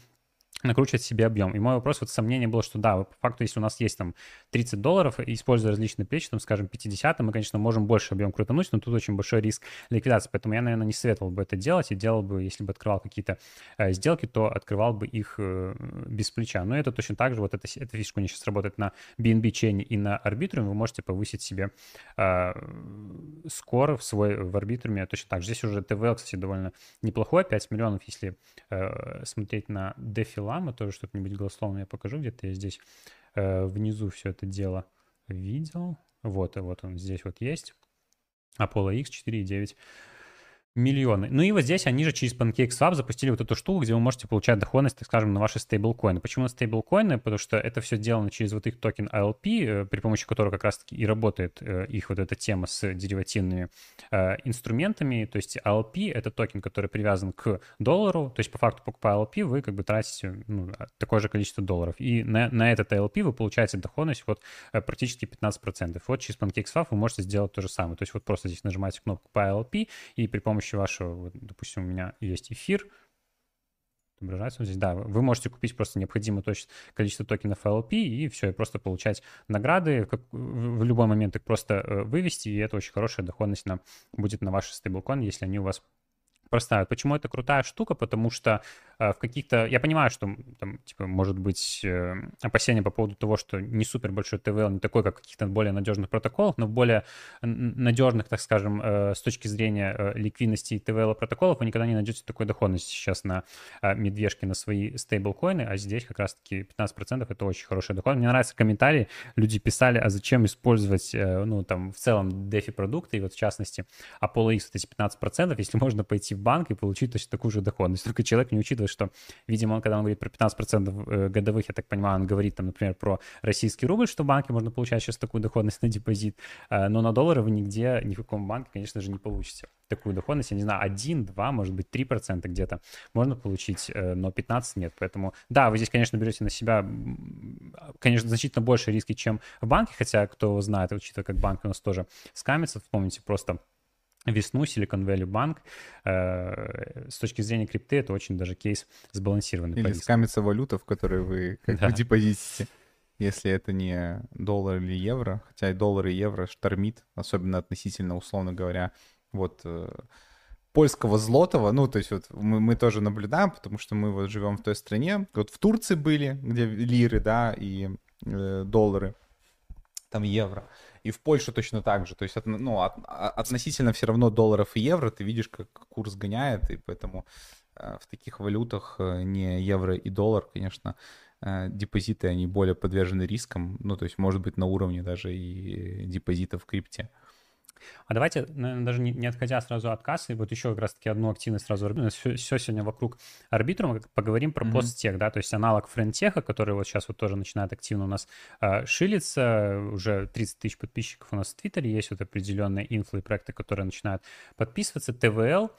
накручивать себе объем. И мой вопрос, вот сомнение было, что да, по факту, если у нас есть там 30 долларов, используя различные плечи, там, скажем, 50, мы, конечно, можем больше объем крутануть, но тут очень большой риск ликвидации, поэтому я, наверное, не советовал бы это делать, и делал бы, если бы открывал какие-то э, сделки, то открывал бы их э, без плеча. Но это точно так же, вот эта, эта фишка у них сейчас работает на BNB чейне и на арбитруме, вы можете повысить себе э, скор в свой в арбитруме точно так же. Здесь уже TVL, кстати, довольно неплохой, 5 миллионов, если э, смотреть на DeFi реклама, тоже быть голословным, я покажу, где-то я здесь э, внизу все это дело видел. Вот, и вот он здесь вот есть. Apollo X 4.9 миллионы. Ну и вот здесь они же через PancakeSwap запустили вот эту штуку, где вы можете получать доходность, так скажем, на ваши стейблкоины. Почему стейблкоины? Потому что это все сделано через вот их токен ALP, э, при помощи которого как раз-таки и работает э, их вот эта тема с деривативными э, инструментами. То есть ALP — это токен, который привязан к доллару. То есть по факту, покупая ALP, вы как бы тратите ну, такое же количество долларов. И на, на этот ALP вы получаете доходность вот практически 15%. Вот через PancakeSwap вы можете сделать то же самое. То есть вот просто здесь нажимаете кнопку по ALP, и при помощи помощью вашего, вот, допустим, у меня есть эфир, отображается вот здесь, да, вы можете купить просто необходимое точно количество токенов LP и все, и просто получать награды, как в любой момент их просто э, вывести, и это очень хорошая доходность на, будет на ваши стейблкоин, если они у вас проставят. Почему это крутая штука? Потому что э, в каких-то... Я понимаю, что там, типа, может быть э, опасения по поводу того, что не супер большой ТВЛ, не такой, как в каких-то более надежных протоколах, но в более надежных, так скажем, э, с точки зрения ликвидности ТВЛ протоколов вы никогда не найдете такой доходности сейчас на э, медвежке, на свои стейблкоины, а здесь как раз-таки 15% это очень хороший доход. Мне нравятся комментарии, люди писали, а зачем использовать, ну, там, в целом DeFi продукты, и вот в частности Apollo X, вот эти 15%, если можно пойти банк и получить точно такую же доходность. Только человек не учитывает, что, видимо, он, когда он говорит про 15% э, годовых, я так понимаю, он говорит, там, например, про российский рубль, что в банке можно получать сейчас такую доходность на депозит, э, но на доллары вы нигде, ни в каком банке, конечно же, не получите такую доходность. Я не знаю, 1, 2, может быть, 3% где-то можно получить, э, но 15 нет. Поэтому, да, вы здесь, конечно, берете на себя, конечно, значительно больше риски, чем в банке, хотя, кто знает, учитывая, как банк у нас тоже скамится, вспомните просто весну Silicon Valley Bank э, с точки зрения крипты это очень даже кейс сбалансированный. Или скамится валюта, в которой вы как да. бы депозитите, если это не доллар или евро, хотя и доллар и евро штормит, особенно относительно, условно говоря, вот э, польского злотого, ну, то есть вот мы, мы тоже наблюдаем, потому что мы вот живем в той стране, вот в Турции были, где лиры, да, и э, доллары, там евро. И в Польше точно так же. То есть, ну, от, а, относительно все равно долларов и евро ты видишь, как курс гоняет, и поэтому э, в таких валютах э, не евро и доллар, конечно, э, депозиты, они более подвержены рискам, ну, то есть, может быть, на уровне даже и депозитов в крипте. А давайте, наверное, даже не, не отходя сразу от кассы, вот еще как раз-таки одну активность сразу, все, все сегодня вокруг арбитрума, поговорим про mm-hmm. посттех, да, то есть аналог френдтеха, который вот сейчас вот тоже начинает активно у нас э, шилиться, уже 30 тысяч подписчиков у нас в Твиттере, есть вот определенные инфлы проекты, которые начинают подписываться, ТВЛ,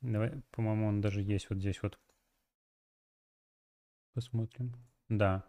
давай, по-моему, он даже есть вот здесь вот, посмотрим, да,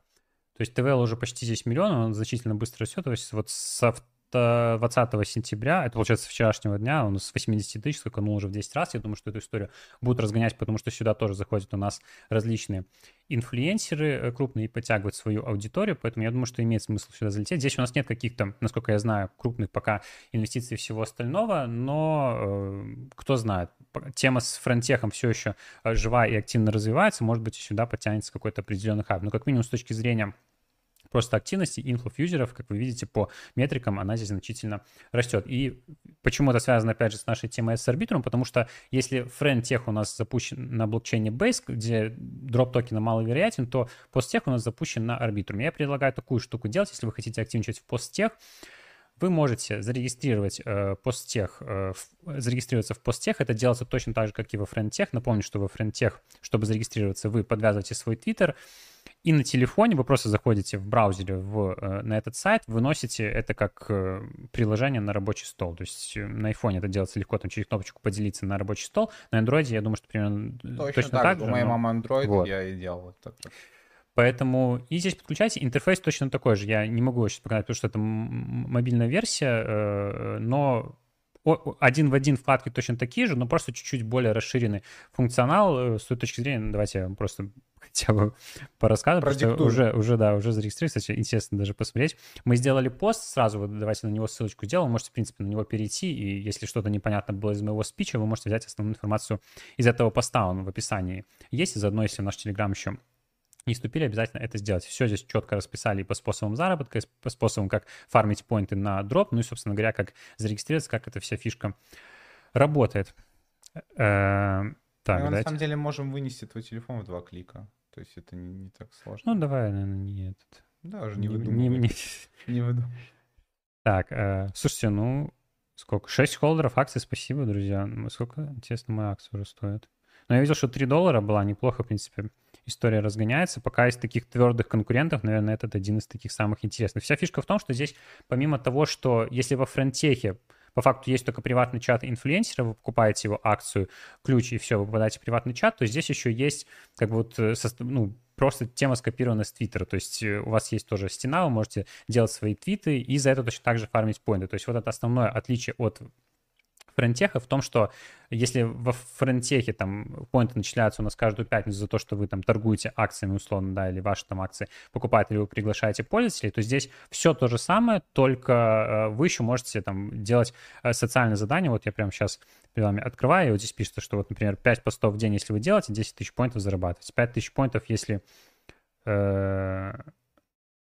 то есть ТВЛ уже почти 10 миллионов, он значительно быстро растет. То есть вот со 20 сентября, это получается вчерашнего дня, он с 80 тысяч скаканул уже в 10 раз. Я думаю, что эту историю будут разгонять, потому что сюда тоже заходят у нас различные инфлюенсеры э, крупные и подтягивать свою аудиторию, поэтому я думаю, что имеет смысл сюда залететь. Здесь у нас нет каких-то, насколько я знаю, крупных пока инвестиций и всего остального, но э, кто знает, тема с фронтехом все еще э, жива и активно развивается, может быть, сюда потянется какой-то определенный хайп. Но как минимум с точки зрения просто активности инфлов юзеров, как вы видите по метрикам, она здесь значительно растет. И почему это связано, опять же, с нашей темой с арбитром, потому что если френд тех у нас запущен на блокчейне Base, где дроп токена маловероятен, то посттех у нас запущен на арбитрум. Я предлагаю такую штуку делать, если вы хотите активничать в посттех, вы можете зарегистрировать э, посттех, э, в, зарегистрироваться в посттех. Это делается точно так же, как и во френдтех. Напомню, что во френдтех, чтобы зарегистрироваться, вы подвязываете свой твиттер, и на телефоне вы просто заходите в браузере в, э, на этот сайт, выносите это как э, приложение на рабочий стол. То есть э, на iPhone это делается легко, там через кнопочку поделиться на рабочий стол. На Android я думаю, что примерно точно, точно так, так же. У моей мамы Android вот. я и делал это. Поэтому и здесь подключайте. Интерфейс точно такой же. Я не могу сейчас показать, потому что это мобильная версия, но один в один вкладки точно такие же, но просто чуть-чуть более расширенный функционал. С той точки зрения, давайте я просто хотя бы по рассказу, потому что уже, уже, да, уже зарегистрировались, интересно даже посмотреть. Мы сделали пост сразу, вот давайте на него ссылочку сделаем, вы можете, в принципе, на него перейти, и если что-то непонятно было из моего спича, вы можете взять основную информацию из этого поста, он в описании есть, и заодно, если в наш Телеграм еще не вступили, обязательно это сделать. Все здесь четко расписали и по способам заработка, и по способам, как фармить поинты на дроп, ну и, собственно говоря, как зарегистрироваться, как эта вся фишка работает. Так, Мы, на самом деле можем вынести твой телефон в два клика. То есть это не, не так сложно. Ну, давай, наверное, не этот. Да, уже не, не выдумывай. Не, не... не выдумывай. Так, э, слушайте, ну, сколько? 6 холдеров акций, спасибо, друзья. Сколько, интересно, моя акция уже стоит? Но я видел, что 3 доллара была неплохо, в принципе. История разгоняется. Пока из таких твердых конкурентов, наверное, этот один из таких самых интересных. Вся фишка в том, что здесь, помимо того, что если во фронтехе по факту есть только приватный чат инфлюенсера, вы покупаете его акцию, ключ и все, вы попадаете в приватный чат, то здесь еще есть как бы вот, э, ну, просто тема скопирована с Твиттера. То есть э, у вас есть тоже стена, вы можете делать свои твиты и за это точно так же фармить поинты. То есть вот это основное отличие от френтеха в том, что если во френтехе там поинты начисляются у нас каждую пятницу за то, что вы там торгуете акциями условно, да, или ваши там акции покупаете, или вы приглашаете пользователей, то здесь все то же самое, только э, вы еще можете там делать э, социальное задание. Вот я прямо сейчас перед вами открываю, и вот здесь пишется, что вот, например, 5 постов в день, если вы делаете, 10 тысяч поинтов зарабатываете. 5 тысяч поинтов, если... Э,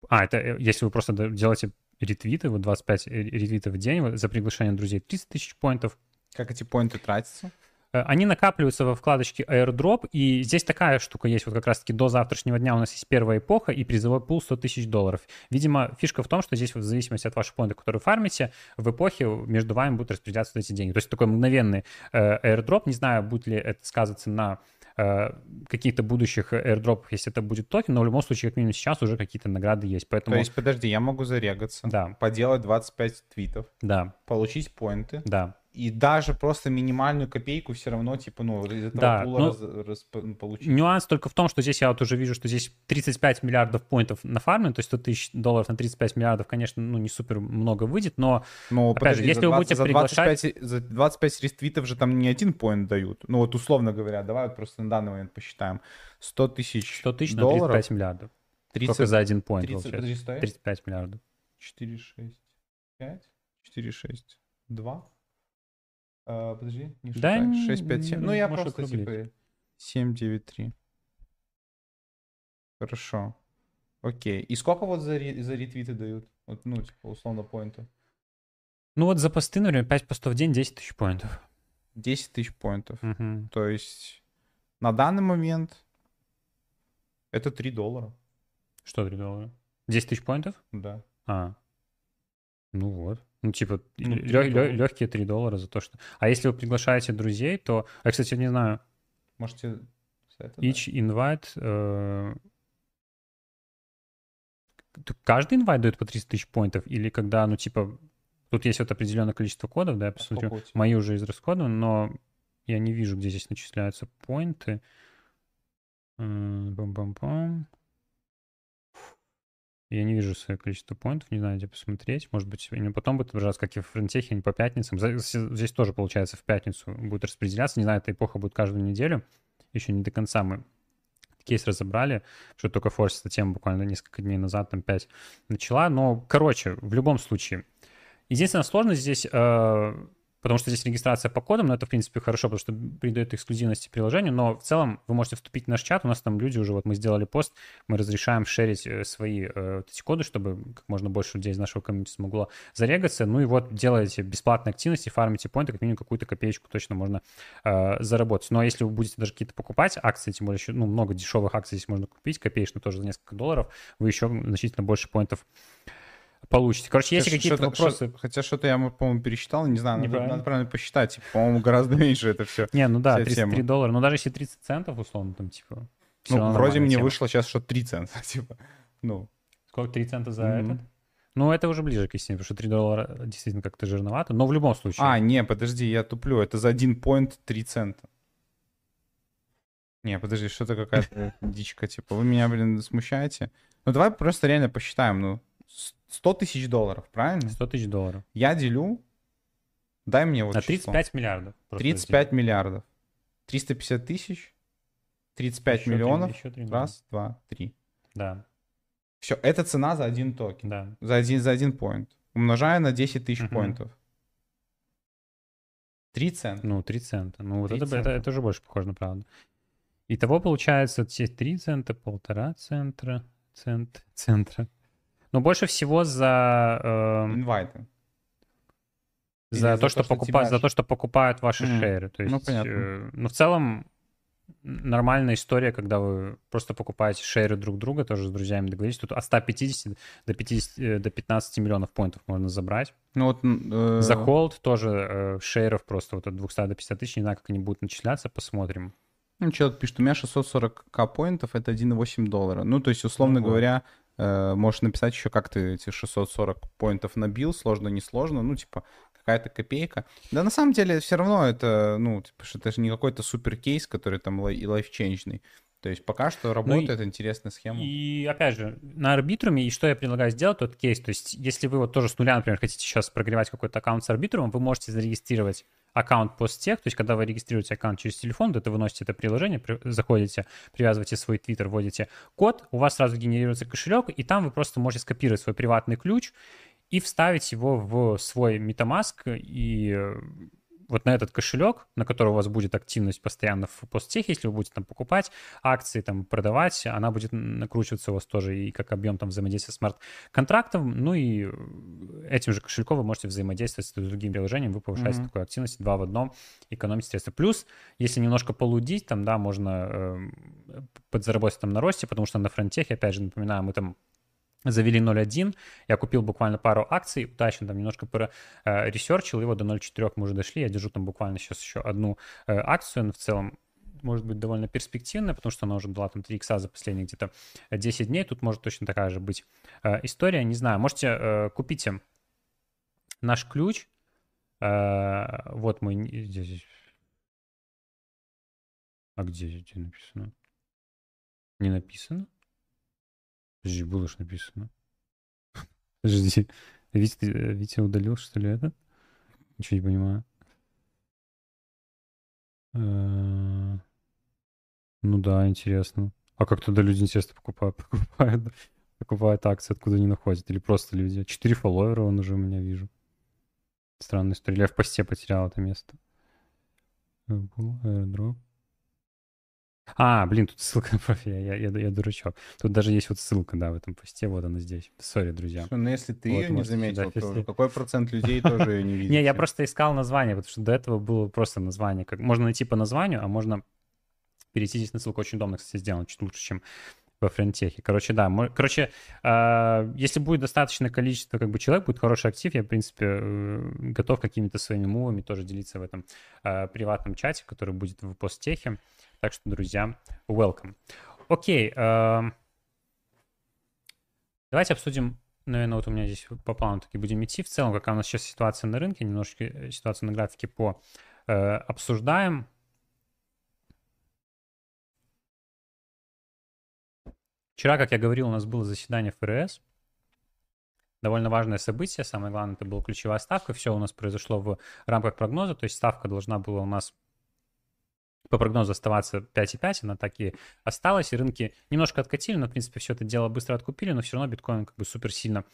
а, это если вы просто делаете ретвиты, вот 25 ретвитов в день за приглашение друзей 30 тысяч поинтов. Как эти поинты тратятся? Э, они накапливаются во вкладочке airdrop, и здесь такая штука есть, вот как раз-таки до завтрашнего дня у нас есть первая эпоха и призовой пул 100 тысяч долларов. Видимо, фишка в том, что здесь вот в зависимости от ваших поинтов, которые фармите, в эпохе между вами будут распределяться эти деньги. То есть такой мгновенный э, airdrop, не знаю, будет ли это сказываться на Э, каких-то будущих airdropов, если это будет токен, но в любом случае, как минимум сейчас уже какие-то награды есть. Поэтому... То есть, подожди, я могу зарегаться, да. поделать 25 твитов, да. получить поинты, да и даже просто минимальную копейку все равно, типа, ну, из этого да, пула ну, раз, раз, получить. Нюанс только в том, что здесь я вот уже вижу, что здесь 35 миллиардов поинтов на фарме, то есть 100 тысяч долларов на 35 миллиардов, конечно, ну, не супер много выйдет, но, но опять подожди, же, если 20, вы будете за приглашать... 25, за 25 рествитов же там не один поинт дают. Ну, вот условно говоря, давай вот просто на данный момент посчитаем. 100 тысяч 100 тысяч долларов. на 35 миллиардов. 30, только за один поинт 30, получается. Подожди, 35 миллиардов. 4, 6, 5, 4, 6, 2. А, подожди, не да, 6, 5, 7. Ну, я просто округлить. типа 7, 9, 3. Хорошо. Окей. И сколько вот за, за ретвиты дают? Вот, ну, типа, условно, поинтов. Ну вот за посты, например, 5 постов в день 10 тысяч поинтов. 10 тысяч поинтов. Угу. То есть на данный момент это 3 доллара. Что 3 доллара? 10 тысяч поинтов? Да. А. Ну вот. Ну, типа, ну, легкие 3 доллара за то, что... А если вы приглашаете друзей, то... Я, кстати, не знаю. Можете... Это, Each да? invite... Э... Каждый инвайт дает по 300 тысяч поинтов? Или когда, ну, типа... Тут есть вот определенное количество кодов, да, я посмотрю. Мои уже израсходованы, но я не вижу, где здесь начисляются поинты. Бам-бам-бам. Я не вижу свое количество поинтов, не знаю, где посмотреть. Может быть, именно потом будет отображаться, как и в фронтехе, по пятницам. Здесь тоже, получается, в пятницу будет распределяться. Не знаю, эта эпоха будет каждую неделю. Еще не до конца мы кейс разобрали, что только форс эта тема буквально несколько дней назад, там 5 начала. Но, короче, в любом случае, единственная сложность здесь э, потому что здесь регистрация по кодам, но это, в принципе, хорошо, потому что придает эксклюзивности приложению, но в целом вы можете вступить в наш чат, у нас там люди уже, вот мы сделали пост, мы разрешаем шерить э, свои э, эти коды, чтобы как можно больше людей из нашего комьюнити смогло зарегаться, ну и вот делаете бесплатные активности, фармите поинты, как минимум какую-то копеечку точно можно э, заработать. Но если вы будете даже какие-то покупать акции, тем более еще, ну, много дешевых акций здесь можно купить, копеечно тоже за несколько долларов, вы еще значительно больше поинтов получите. Короче, если какие-то вопросы... Что хотя что-то я, по-моему, пересчитал, не знаю, надо, надо правильно посчитать. Типа, по-моему, гораздо меньше это все. Не, ну да, 33 тема. доллара. Но даже если 30 центов, условно, там, типа... Ну, вроде мне вышло сейчас, что 3 цента, типа, ну... Сколько, 3 цента за этот? Ну, это уже ближе к истине, потому что 3 доллара действительно как-то жирновато, но в любом случае. А, не, подожди, я туплю, это за 1 поинт 3 цента. Не, подожди, что-то какая-то дичка, типа, вы меня, блин, смущаете. Ну, давай просто реально посчитаем, ну, 100 тысяч долларов, правильно? 100 тысяч долларов. Я делю, дай мне вот На 35 число. миллиардов. 35 делю. миллиардов. 350 тысяч, 35 еще миллионов. 3, еще 3 Раз, два, три. Да. Все, это цена за один токен. Да. За один, за один поинт. Умножая на 10 тысяч угу. поинтов. 3 цента. Ну, 3 цента. Ну, вот это, это, это уже больше похоже на правду. Итого получается все 3 цента, полтора центра, цент, центра. Но больше всего за... Э, Инвайты. За, то, что, что покупают, тебя... за то, что покупают ваши mm. шеры. То ну, есть, ну, понятно. Э, ну, в целом, нормальная история, когда вы просто покупаете шеры друг друга, тоже с друзьями договорились. Тут от 150 до, 50, э, до 15 миллионов поинтов можно забрать. Ну вот... Э... За холд тоже э, шеров просто вот от 200 до 50 тысяч. Не знаю, как они будут начисляться, посмотрим. Ну, человек пишет, у меня 640к поинтов, это 1,8 доллара. Ну, то есть, условно ну, говоря, можешь написать еще, как ты эти 640 поинтов набил, сложно, не сложно, ну, типа, какая-то копейка. Да на самом деле все равно это, ну, типа, это же не какой-то супер кейс, который там и лайфченджный. То есть пока что работает ну, интересная схема. И опять же, на арбитруме, и что я предлагаю сделать, тот кейс, то есть если вы вот тоже с нуля, например, хотите сейчас прогревать какой-то аккаунт с арбитрумом, вы можете зарегистрировать аккаунт посттех, то есть когда вы регистрируете аккаунт через телефон, то это выносите это приложение, при, заходите, привязываете свой твиттер, вводите код, у вас сразу генерируется кошелек, и там вы просто можете скопировать свой приватный ключ и вставить его в свой MetaMask и вот на этот кошелек, на который у вас будет активность постоянно в посттехе, если вы будете там покупать акции, там продавать, она будет накручиваться у вас тоже и как объем там взаимодействия с смарт-контрактом, ну и этим же кошельком вы можете взаимодействовать с другим приложением, вы повышаете mm-hmm. такую активность два в одном, экономите средства. Плюс, если немножко полудить, там, да, можно э, подзаработать там на росте, потому что на фронтехе, опять же, напоминаю, мы там завели 0.1, я купил буквально пару акций, удачно там немножко ресерчил его до 0.4 мы уже дошли, я держу там буквально сейчас еще одну э, акцию, но в целом может быть довольно перспективная, потому что она уже была там 3 икса за последние где-то 10 дней, тут может точно такая же быть э, история, не знаю, можете э, купите наш ключ, вот мы здесь, а где здесь написано? Не написано? Подожди, было же написано. Подожди. Витя, Витя удалил, что ли, это? Ничего не понимаю. Э, ну да, интересно. А как туда люди, интересно, покупают, покупают, покупают акции, откуда они находят? Или просто люди? Четыре фолловера он уже у меня вижу. Странная история. Я в посте потерял это место. Airdrop. А, блин, тут ссылка на профиль, я, я, я дурачок. Тут даже есть вот ссылка, да, в этом посте, вот она здесь. Сори, друзья. Что, ну если ты вот, ее не заметил, то какой процент людей тоже ее не видит? Не, я просто искал название, потому что до этого было просто название. Как Можно найти по названию, а можно перейти здесь на ссылку. Очень удобно, кстати, сделано, чуть лучше, чем во френтехе. Короче, да. Короче, э, если будет достаточное количество как бы человек, будет хороший актив, я, в принципе, э, готов какими-то своими мувами тоже делиться в этом э, приватном чате, который будет в посттехе. Так что, друзья, welcome. Окей. Э, давайте обсудим, наверное, вот у меня здесь по плану таки будем идти. В целом, какая у нас сейчас ситуация на рынке, немножечко э, ситуацию на графике по э, обсуждаем. Вчера, как я говорил, у нас было заседание ФРС. довольно важное событие. Самое главное, это была ключевая ставка. Все у нас произошло в рамках прогноза, то есть ставка должна была у нас по прогнозу оставаться 5,5, она так и осталась, и рынки немножко откатили, но, в принципе, все это дело быстро откупили, но все равно биткоин как бы супер сильно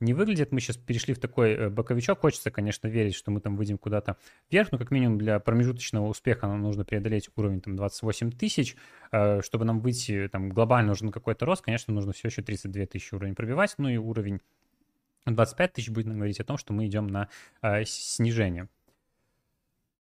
не выглядит. Мы сейчас перешли в такой э, боковичок. Хочется, конечно, верить, что мы там выйдем куда-то вверх, но как минимум для промежуточного успеха нам нужно преодолеть уровень там 28 тысяч. Э, чтобы нам выйти, там глобально нужен какой-то рост, конечно, нужно все еще 32 тысячи уровень пробивать, ну и уровень 25 тысяч будет говорить о том, что мы идем на э, снижение.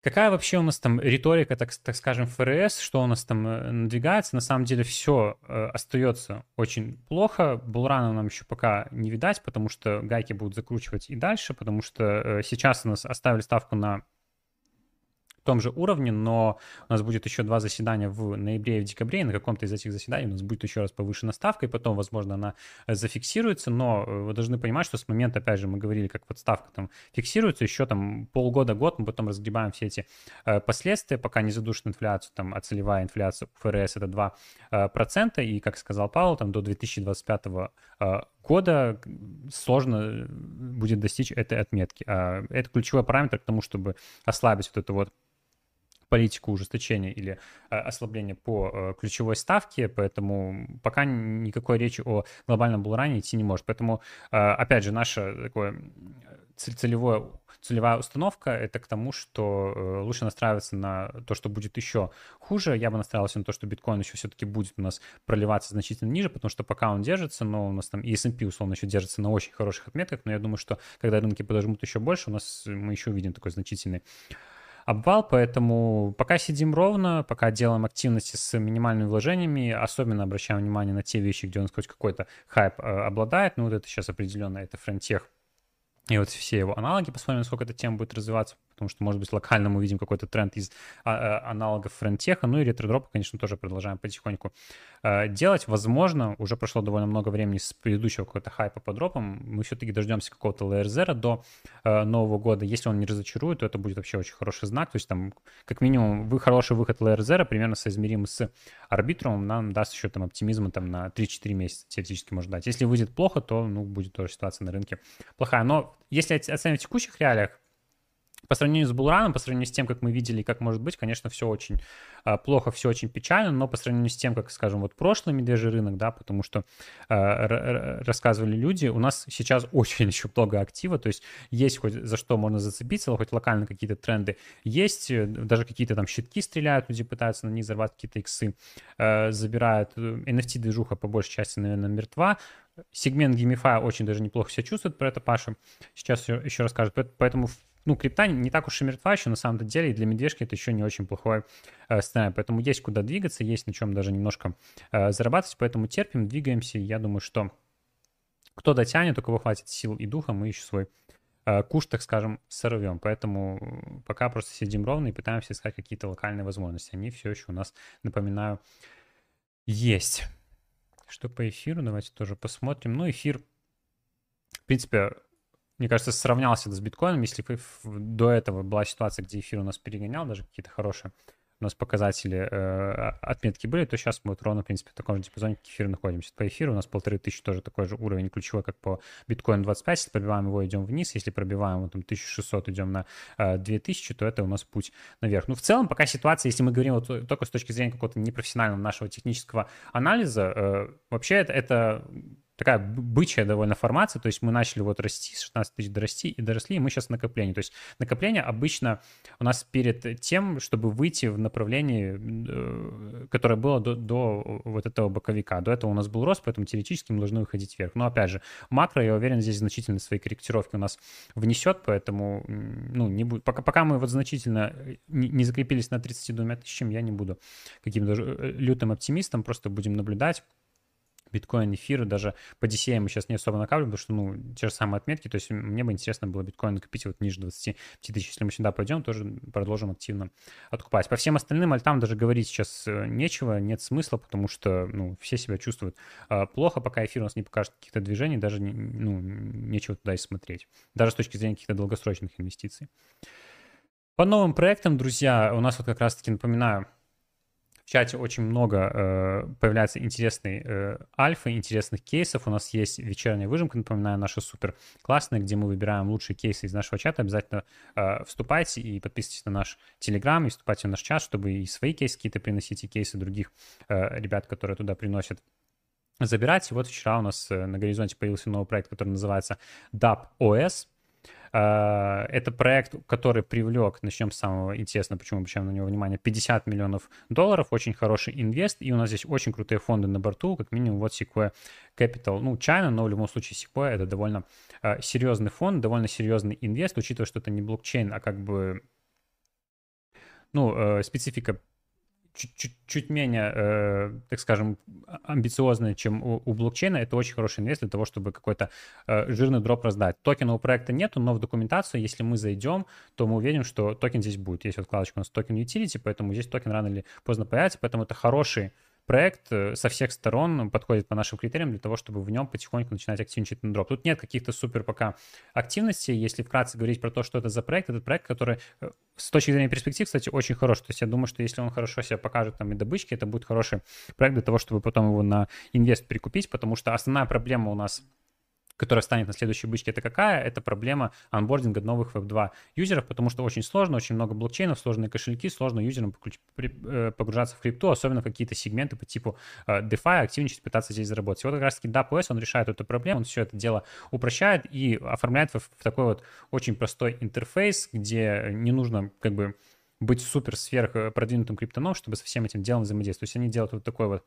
Какая вообще у нас там риторика, так, так скажем, ФРС, что у нас там э, надвигается? На самом деле все э, остается очень плохо. Булрана нам еще пока не видать, потому что гайки будут закручивать и дальше, потому что э, сейчас у нас оставили ставку на том же уровне, но у нас будет еще два заседания в ноябре и в декабре, и на каком-то из этих заседаний у нас будет еще раз повышена ставка, и потом, возможно, она э, зафиксируется, но э, вы должны понимать, что с момента, опять же, мы говорили, как вот ставка там фиксируется, еще там полгода-год мы потом разгребаем все эти э, последствия, пока не задушит инфляцию, там, а целевая инфляция ФРС это 2%, э, процента, и, как сказал Павел, там до 2025 э, года сложно будет достичь этой отметки. А это ключевой параметр к тому, чтобы ослабить вот это вот политику ужесточения или э, ослабления по э, ключевой ставке, поэтому пока никакой речи о глобальном булране идти не может. Поэтому, э, опять же, наше такое целевое, целевая установка это к тому, что лучше настраиваться на то, что будет еще хуже. Я бы настраивался на то, что биткоин еще все-таки будет у нас проливаться значительно ниже, потому что пока он держится, но у нас там и S&P условно еще держится на очень хороших отметках, но я думаю, что когда рынки подожмут еще больше, у нас мы еще увидим такой значительный обвал, поэтому пока сидим ровно, пока делаем активности с минимальными вложениями, особенно обращаем внимание на те вещи, где он хоть какой-то хайп э, обладает, ну вот это сейчас определенно, это фронтех и вот все его аналоги, посмотрим, насколько эта тема будет развиваться потому что, может быть, локально мы увидим какой-то тренд из а, а, аналогов фронтеха, ну и ретродропы, конечно, тоже продолжаем потихоньку а, делать. Возможно, уже прошло довольно много времени с предыдущего какого-то хайпа по дропам, мы все-таки дождемся какого-то Zero до Нового года. Если он не разочарует, то это будет вообще очень хороший знак, то есть там, как минимум, вы хороший выход Zero примерно соизмерим с арбитрумом, нам даст еще там оптимизма там на 3-4 месяца теоретически может дать. Если выйдет плохо, то, ну, будет тоже ситуация на рынке плохая. Но если оценивать в текущих реалиях, по сравнению с Булраном, по сравнению с тем, как мы видели, как может быть, конечно, все очень а, плохо, все очень печально, но по сравнению с тем, как, скажем, вот прошлый медвежий рынок, да, потому что а, рассказывали люди, у нас сейчас очень еще много актива, то есть есть хоть за что можно зацепиться, хоть локально какие-то тренды есть, э, даже какие-то там щитки стреляют, люди пытаются на них взорвать какие-то иксы, а, забирают, NFT-движуха по большей части, наверное, мертва, сегмент геймифая очень даже неплохо себя чувствует, про это Паша сейчас еще расскажет, поэтому ну, крипта не так уж и мертва еще на самом деле, и для медвежки это еще не очень плохой э, сценарий. Поэтому есть куда двигаться, есть на чем даже немножко э, зарабатывать, поэтому терпим, двигаемся. Я думаю, что кто дотянет, у кого хватит сил и духа, мы еще свой э, куш, так скажем, сорвем. Поэтому пока просто сидим ровно и пытаемся искать какие-то локальные возможности. Они все еще у нас, напоминаю, есть. Что по эфиру, давайте тоже посмотрим. Ну, эфир, в принципе, мне кажется, сравнялся с биткоином, если до этого была ситуация, где эфир у нас перегонял, даже какие-то хорошие у нас показатели, э, отметки были, то сейчас мы вот ровно, в принципе, в таком же диапазоне, как эфир находимся. По эфиру у нас полторы тысячи тоже такой же уровень ключевой, как по биткоину 25. Если пробиваем его, идем вниз. Если пробиваем вот, там 1600, идем на э, 2000, то это у нас путь наверх. Ну, в целом, пока ситуация, если мы говорим вот только с точки зрения какого-то непрофессионального нашего технического анализа, э, вообще это, это такая бычья довольно формация, то есть мы начали вот расти, с 16 тысяч дорасти и доросли, и мы сейчас накопление. То есть накопление обычно у нас перед тем, чтобы выйти в направлении, э, которое было до, до вот этого боковика. До этого у нас был рост, поэтому теоретически мы должны выходить вверх. Но опять же, макро, я уверен, здесь значительно свои корректировки у нас внесет, поэтому ну, не будет. Пока, пока мы вот значительно не, не закрепились на 32 тысячам, я не буду каким-то э, лютым оптимистом, просто будем наблюдать биткоин, эфир, даже по DCA мы сейчас не особо накапливаем, потому что, ну, те же самые отметки, то есть мне бы интересно было биткоин накопить вот ниже 25 тысяч. Если мы сюда пойдем, тоже продолжим активно откупать. По всем остальным альтам даже говорить сейчас э, нечего, нет смысла, потому что, ну, все себя чувствуют э, плохо, пока эфир у нас не покажет каких-то движений, даже, ну, нечего туда и смотреть. Даже с точки зрения каких-то долгосрочных инвестиций. По новым проектам, друзья, у нас вот как раз-таки, напоминаю, в чате очень много э, появляется интересной э, альфы, интересных кейсов. У нас есть вечерняя выжимка, напоминаю, наша супер классная, где мы выбираем лучшие кейсы из нашего чата. Обязательно э, вступайте и подписывайтесь на наш телеграм, и вступайте в наш чат, чтобы и свои кейсы какие-то приносить, и кейсы других э, ребят, которые туда приносят забирать. И вот вчера у нас э, на горизонте появился новый проект, который называется DAP OS. Э, это проект, который привлек, начнем с самого интересного, почему обращаем на него внимание, 50 миллионов долларов, очень хороший инвест, и у нас здесь очень крутые фонды на борту, как минимум вот Sequoia Capital, ну, China, но в любом случае Sequoia это довольно э, серьезный фонд, довольно серьезный инвест, учитывая, что это не блокчейн, а как бы ну, э, специфика чуть-чуть менее, э, так скажем, а, амбициозная, чем у, у блокчейна, это очень хороший инвест для того, чтобы какой-то э, жирный дроп раздать. Токена у проекта нету, но в документацию, если мы зайдем, то мы увидим, что токен здесь будет. Есть вот вкладочка у нас токен utility, поэтому здесь токен рано или поздно появится, поэтому это хороший проект э, со всех сторон подходит по нашим критериям для того, чтобы в нем потихоньку начинать активничать на дроп. Тут нет каких-то супер пока активностей. Если вкратце говорить про то, что это за проект, этот проект, который э, с точки зрения перспектив, кстати, очень хорош. То есть я думаю, что если он хорошо себя покажет там и добычки, это будет хороший проект для того, чтобы потом его на инвест прикупить, потому что основная проблема у нас которая станет на следующей бычке, это какая? Это проблема анбординга новых Web2 юзеров, потому что очень сложно, очень много блокчейнов, сложные кошельки, сложно юзерам э, погружаться в крипту, особенно какие-то сегменты по типу э, DeFi, активничать, пытаться здесь заработать. Вот как раз-таки DAPOS, он решает эту проблему, он все это дело упрощает и оформляет в, в такой вот очень простой интерфейс, где не нужно как бы быть супер сверх продвинутым криптоном, чтобы со всем этим делом взаимодействовать. То есть они делают вот такой вот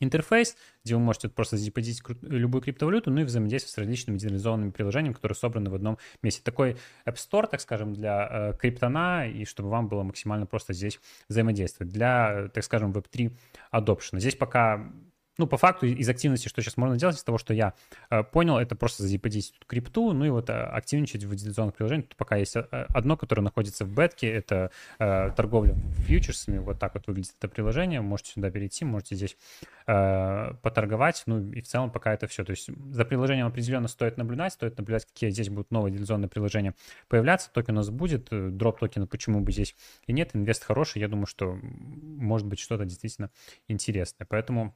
интерфейс, где вы можете просто запозить любую криптовалюту, ну и взаимодействовать с различными децентрализованными приложениями, которые собраны в одном месте. Такой App Store, так скажем, для э, криптона, и чтобы вам было максимально просто здесь взаимодействовать. Для, так скажем, Web3 adoption. Здесь пока ну, по факту из активности, что сейчас можно делать, из того, что я э, понял, это просто задепозить крипту, ну и вот э, активничать в децентрализованных приложениях. Тут пока есть э, одно, которое находится в бетке, это э, торговля фьючерсами. Вот так вот выглядит это приложение. Можете сюда перейти, можете здесь э, поторговать. Ну и в целом пока это все. То есть за приложением определенно стоит наблюдать, стоит наблюдать, какие здесь будут новые децентрализованные приложения появляться. Токен у нас будет, дроп токена почему бы здесь и нет. Инвест хороший, я думаю, что может быть что-то действительно интересное. Поэтому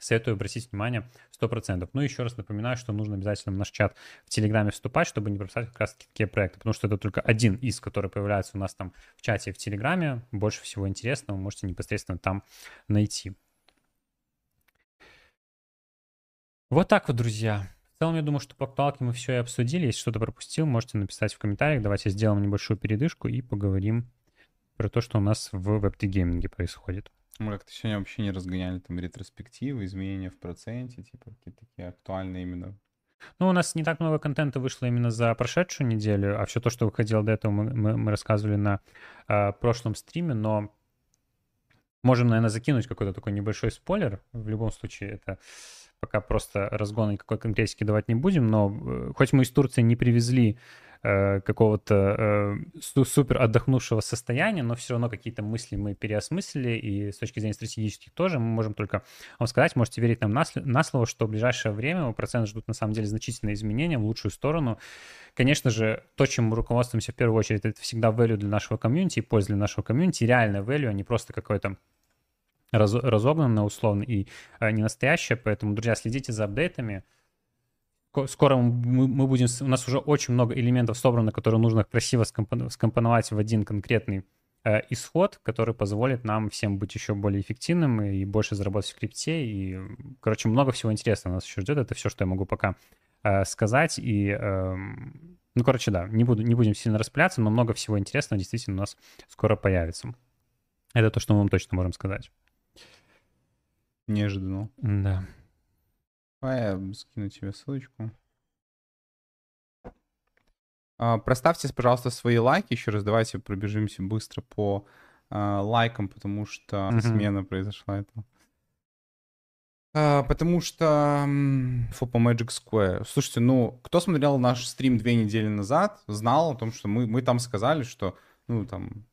Советую обратить внимание 100%. Ну, еще раз напоминаю, что нужно обязательно в наш чат в Телеграме вступать, чтобы не пропускать как раз такие проекты, потому что это только один из, который появляется у нас там в чате в Телеграме. Больше всего интересного вы можете непосредственно там найти. Вот так вот, друзья. В целом, я думаю, что по актуалке мы все и обсудили. Если что-то пропустил, можете написать в комментариях. Давайте сделаем небольшую передышку и поговорим про то, что у нас в Web3 гейминге происходит. Мы как-то сегодня вообще не разгоняли там ретроспективы, изменения в проценте, типа какие-то такие актуальные именно. Ну, у нас не так много контента вышло именно за прошедшую неделю, а все то, что выходило до этого, мы, мы, мы рассказывали на э, прошлом стриме, но можем, наверное, закинуть какой-то такой небольшой спойлер. В любом случае, это пока просто разгон никакой конкретики давать не будем, но э, хоть мы из Турции не привезли Э, какого-то э, супер отдохнувшего состояния, но все равно какие-то мысли мы переосмыслили, и с точки зрения стратегических тоже мы можем только вам сказать, можете верить нам на, на слово, что в ближайшее время у процента ждут на самом деле значительные изменения в лучшую сторону. Конечно же, то, чем мы руководствуемся в первую очередь, это всегда value для нашего комьюнити и польза для нашего комьюнити, реальная value, а не просто какой-то раз, разогнанное условно и а, не настоящее. Поэтому, друзья, следите за апдейтами скоро мы, мы будем, у нас уже очень много элементов собрано, которые нужно красиво скомпоновать в один конкретный э, исход, который позволит нам всем быть еще более эффективным и больше заработать в крипте. И, короче, много всего интересного нас еще ждет. Это все, что я могу пока э, сказать. И, э, ну, короче, да, не, буду, не будем сильно распыляться, но много всего интересного действительно у нас скоро появится. Это то, что мы вам точно можем сказать. Неожиданно. Да. Давай я скину тебе ссылочку. А, проставьте, пожалуйста, свои лайки. Еще раз давайте пробежимся быстро по а, лайкам, потому что mm-hmm. смена произошла. Это. А, потому что Фопа Magic Square. Слушайте, ну, кто смотрел наш стрим две недели назад, знал о том, что мы, мы там сказали, что, ну, там,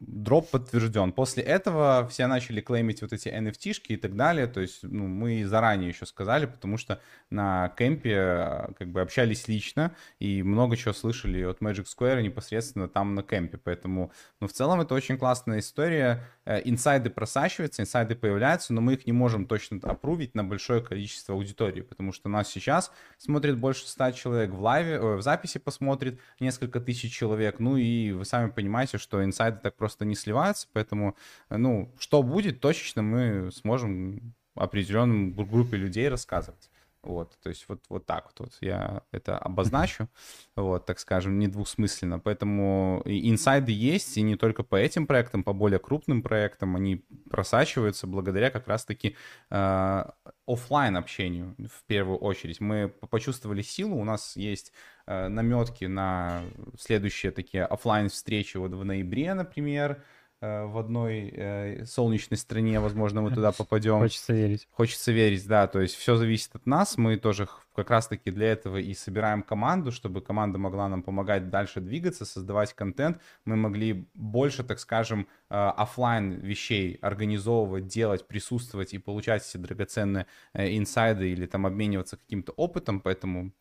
дроп подтвержден. После этого все начали клеймить вот эти NFT-шки и так далее. То есть, ну, мы заранее еще сказали, потому что на кемпе э, как бы общались лично и много чего слышали от Magic Square непосредственно там на кемпе. Поэтому, ну, в целом это очень классная история. Э, инсайды просачиваются, инсайды появляются, но мы их не можем точно опрувить на большое количество аудитории, потому что нас сейчас смотрит больше 100 человек в лайве, в записи посмотрит несколько тысяч человек. Ну и вы сами понимаете, что инсайды так просто не сливаются, поэтому, э, ну, что будет, точечно мы сможем определенной группе людей рассказывать. Вот, то есть вот, вот так вот, вот я это обозначу, вот, так скажем, не двусмысленно. Поэтому инсайды есть, и не только по этим проектам, по более крупным проектам, они просачиваются благодаря как раз-таки э, офлайн общению в первую очередь. Мы почувствовали силу, у нас есть э, наметки на следующие такие офлайн встречи вот в ноябре, например, в одной э, солнечной стране, возможно, мы туда попадем. Хочется верить. Хочется верить, да, то есть все зависит от нас, мы тоже как раз-таки для этого и собираем команду, чтобы команда могла нам помогать дальше двигаться, создавать контент, мы могли больше, так скажем, э, офлайн вещей организовывать, делать, присутствовать и получать все драгоценные инсайды или там обмениваться каким-то опытом, поэтому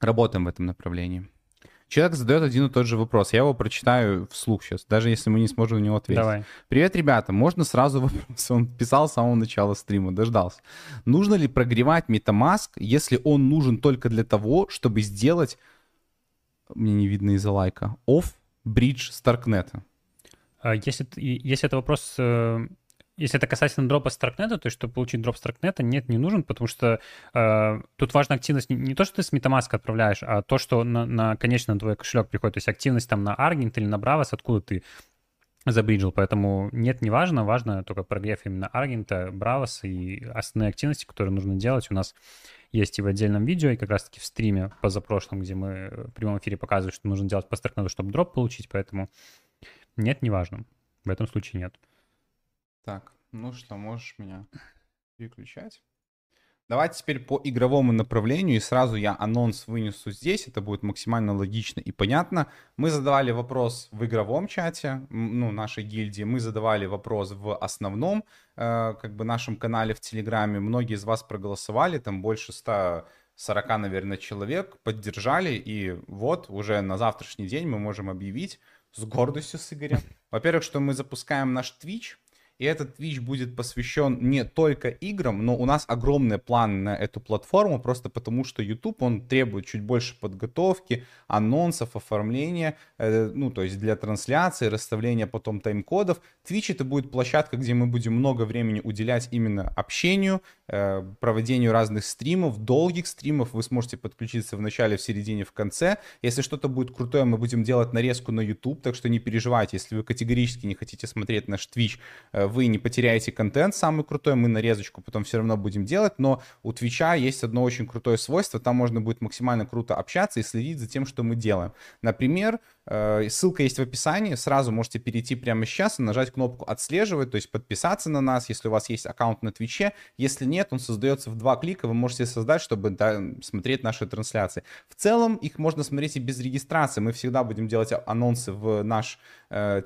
работаем в этом направлении. Человек задает один и тот же вопрос. Я его прочитаю вслух сейчас, даже если мы не сможем на него ответить. Давай. Привет, ребята. Можно сразу вопрос? Он писал с самого начала стрима, дождался. Нужно ли прогревать MetaMask, если он нужен только для того, чтобы сделать, мне не видно из-за лайка, off bridge Starknet? А если, если это вопрос э, если это касательно дропа с Старкнета, то чтобы получить дроп с нет, не нужен, потому что э, тут важна активность не, не то, что ты с MetaMask отправляешь, а то, что на, на конечно, на твой кошелек приходит. То есть активность там на Argent или на Bravos, откуда ты забриджил. Поэтому нет, не важно, важно только прогрев именно Argent, Bravos и основные активности, которые нужно делать. У нас есть и в отдельном видео, и как раз-таки в стриме позапрошлом, где мы в прямом эфире показывают, что нужно делать по Старкнету, чтобы дроп получить. Поэтому нет, не важно. В этом случае нет. Так, ну что, можешь меня переключать? Давайте теперь по игровому направлению, и сразу я анонс вынесу здесь, это будет максимально логично и понятно. Мы задавали вопрос в игровом чате, ну, нашей гильдии, мы задавали вопрос в основном, э, как бы, нашем канале в Телеграме. Многие из вас проголосовали, там больше 140, наверное, человек поддержали, и вот уже на завтрашний день мы можем объявить с гордостью с Игорем. Во-первых, что мы запускаем наш Twitch, и этот Twitch будет посвящен не только играм, но у нас огромные планы на эту платформу, просто потому что YouTube, он требует чуть больше подготовки, анонсов, оформления, э, ну, то есть для трансляции, расставления потом тайм-кодов. Twitch это будет площадка, где мы будем много времени уделять именно общению, э, проведению разных стримов, долгих стримов. Вы сможете подключиться в начале, в середине, в конце. Если что-то будет крутое, мы будем делать нарезку на YouTube, так что не переживайте, если вы категорически не хотите смотреть наш Twitch, э, вы не потеряете контент самый крутой, мы нарезочку потом все равно будем делать, но у Твича есть одно очень крутое свойство, там можно будет максимально круто общаться и следить за тем, что мы делаем. Например, ссылка есть в описании. Сразу можете перейти прямо сейчас и нажать кнопку «Отслеживать», то есть подписаться на нас, если у вас есть аккаунт на Твиче. Если нет, он создается в два клика, вы можете создать, чтобы да, смотреть наши трансляции. В целом их можно смотреть и без регистрации. Мы всегда будем делать анонсы в наш э,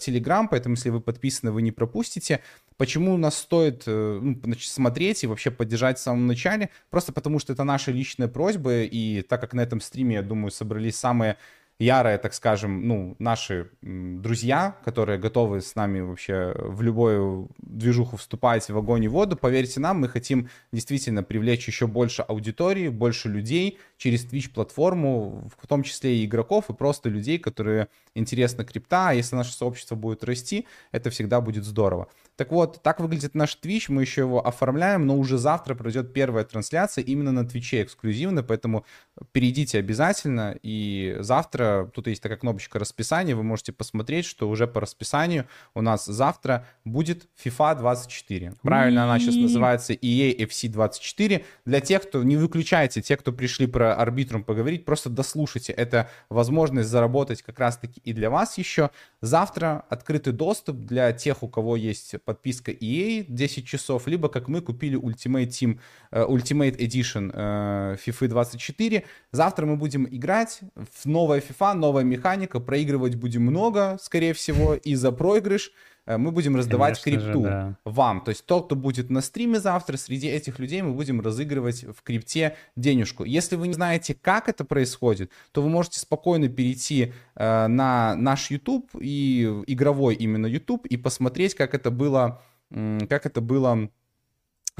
поэтому если вы подписаны, вы не пропустите. Почему нас стоит э, ну, значит, смотреть и вообще поддержать в самом начале? Просто потому что это наши личные просьбы, и так как на этом стриме, я думаю, собрались самые ярые, так скажем, ну, наши друзья, которые готовы с нами вообще в любую движуху вступать в огонь и воду, поверьте нам, мы хотим действительно привлечь еще больше аудитории, больше людей через Twitch-платформу, в том числе и игроков, и просто людей, которые интересно крипта, а если наше сообщество будет расти, это всегда будет здорово. Так вот, так выглядит наш Twitch, мы еще его оформляем, но уже завтра пройдет первая трансляция именно на Твиче эксклюзивно, поэтому перейдите обязательно, и завтра, тут есть такая кнопочка расписания, вы можете посмотреть, что уже по расписанию у нас завтра будет FIFA 24. Правильно она сейчас называется EA FC 24. Для тех, кто, не выключайте, те, кто пришли про арбитрум поговорить, просто дослушайте, это возможность заработать как раз-таки и для вас еще. Завтра открытый доступ для тех, у кого есть подписка EA 10 часов, либо как мы купили Ultimate Team, uh, Ultimate Edition uh, FIFA 24. Завтра мы будем играть в новое FIFA FIFA, новая механика, проигрывать будем много, скорее всего, и за проигрыш Э, мы будем раздавать Конечно крипту же, да. вам. То есть тот, кто будет на стриме завтра, среди этих людей мы будем разыгрывать в крипте денежку. Если вы не знаете, как это происходит, то вы можете спокойно перейти э, на наш YouTube и игровой именно YouTube и посмотреть, как это было, как это было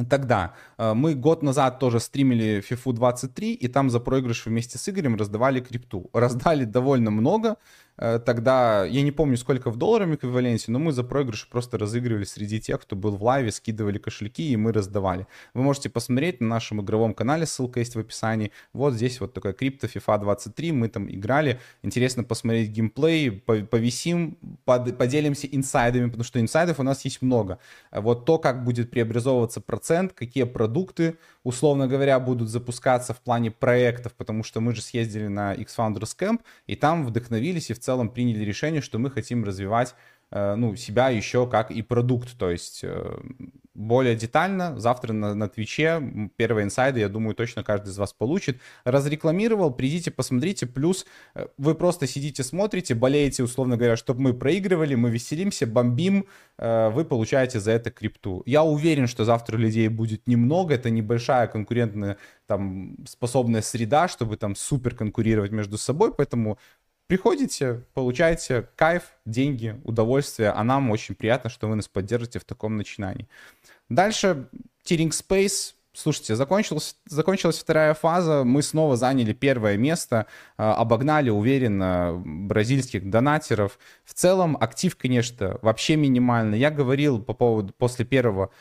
Тогда э, мы год назад тоже стримили FIFA 23, и там за проигрыш вместе с Игорем раздавали крипту. Раздали довольно много, тогда, я не помню, сколько в долларовом эквиваленте, но мы за проигрыш просто разыгрывали среди тех, кто был в лайве, скидывали кошельки, и мы раздавали. Вы можете посмотреть на нашем игровом канале, ссылка есть в описании. Вот здесь вот такая крипто FIFA 23, мы там играли. Интересно посмотреть геймплей, повисим, под, поделимся инсайдами, потому что инсайдов у нас есть много. Вот то, как будет преобразовываться процент, какие продукты, условно говоря, будут запускаться в плане проектов, потому что мы же съездили на X-Founders Camp, и там вдохновились и в целом приняли решение, что мы хотим развивать ну, себя еще как и продукт, то есть э, более детально. Завтра на, на Твиче первые инсайды, я думаю, точно каждый из вас получит. Разрекламировал, придите, посмотрите. Плюс э, вы просто сидите, смотрите, болеете, условно говоря, чтобы мы проигрывали, мы веселимся, бомбим, вы получаете за это крипту. Я уверен, что завтра людей будет немного, это небольшая конкурентная там способная среда, чтобы там супер конкурировать между собой, поэтому Приходите, получаете кайф, деньги, удовольствие, а нам очень приятно, что вы нас поддержите в таком начинании. Дальше Тиринг Space. Слушайте, закончилась, закончилась вторая фаза, мы снова заняли первое место, а, обогнали уверенно бразильских донатеров. В целом актив, конечно, вообще минимальный. Я говорил по поводу после первого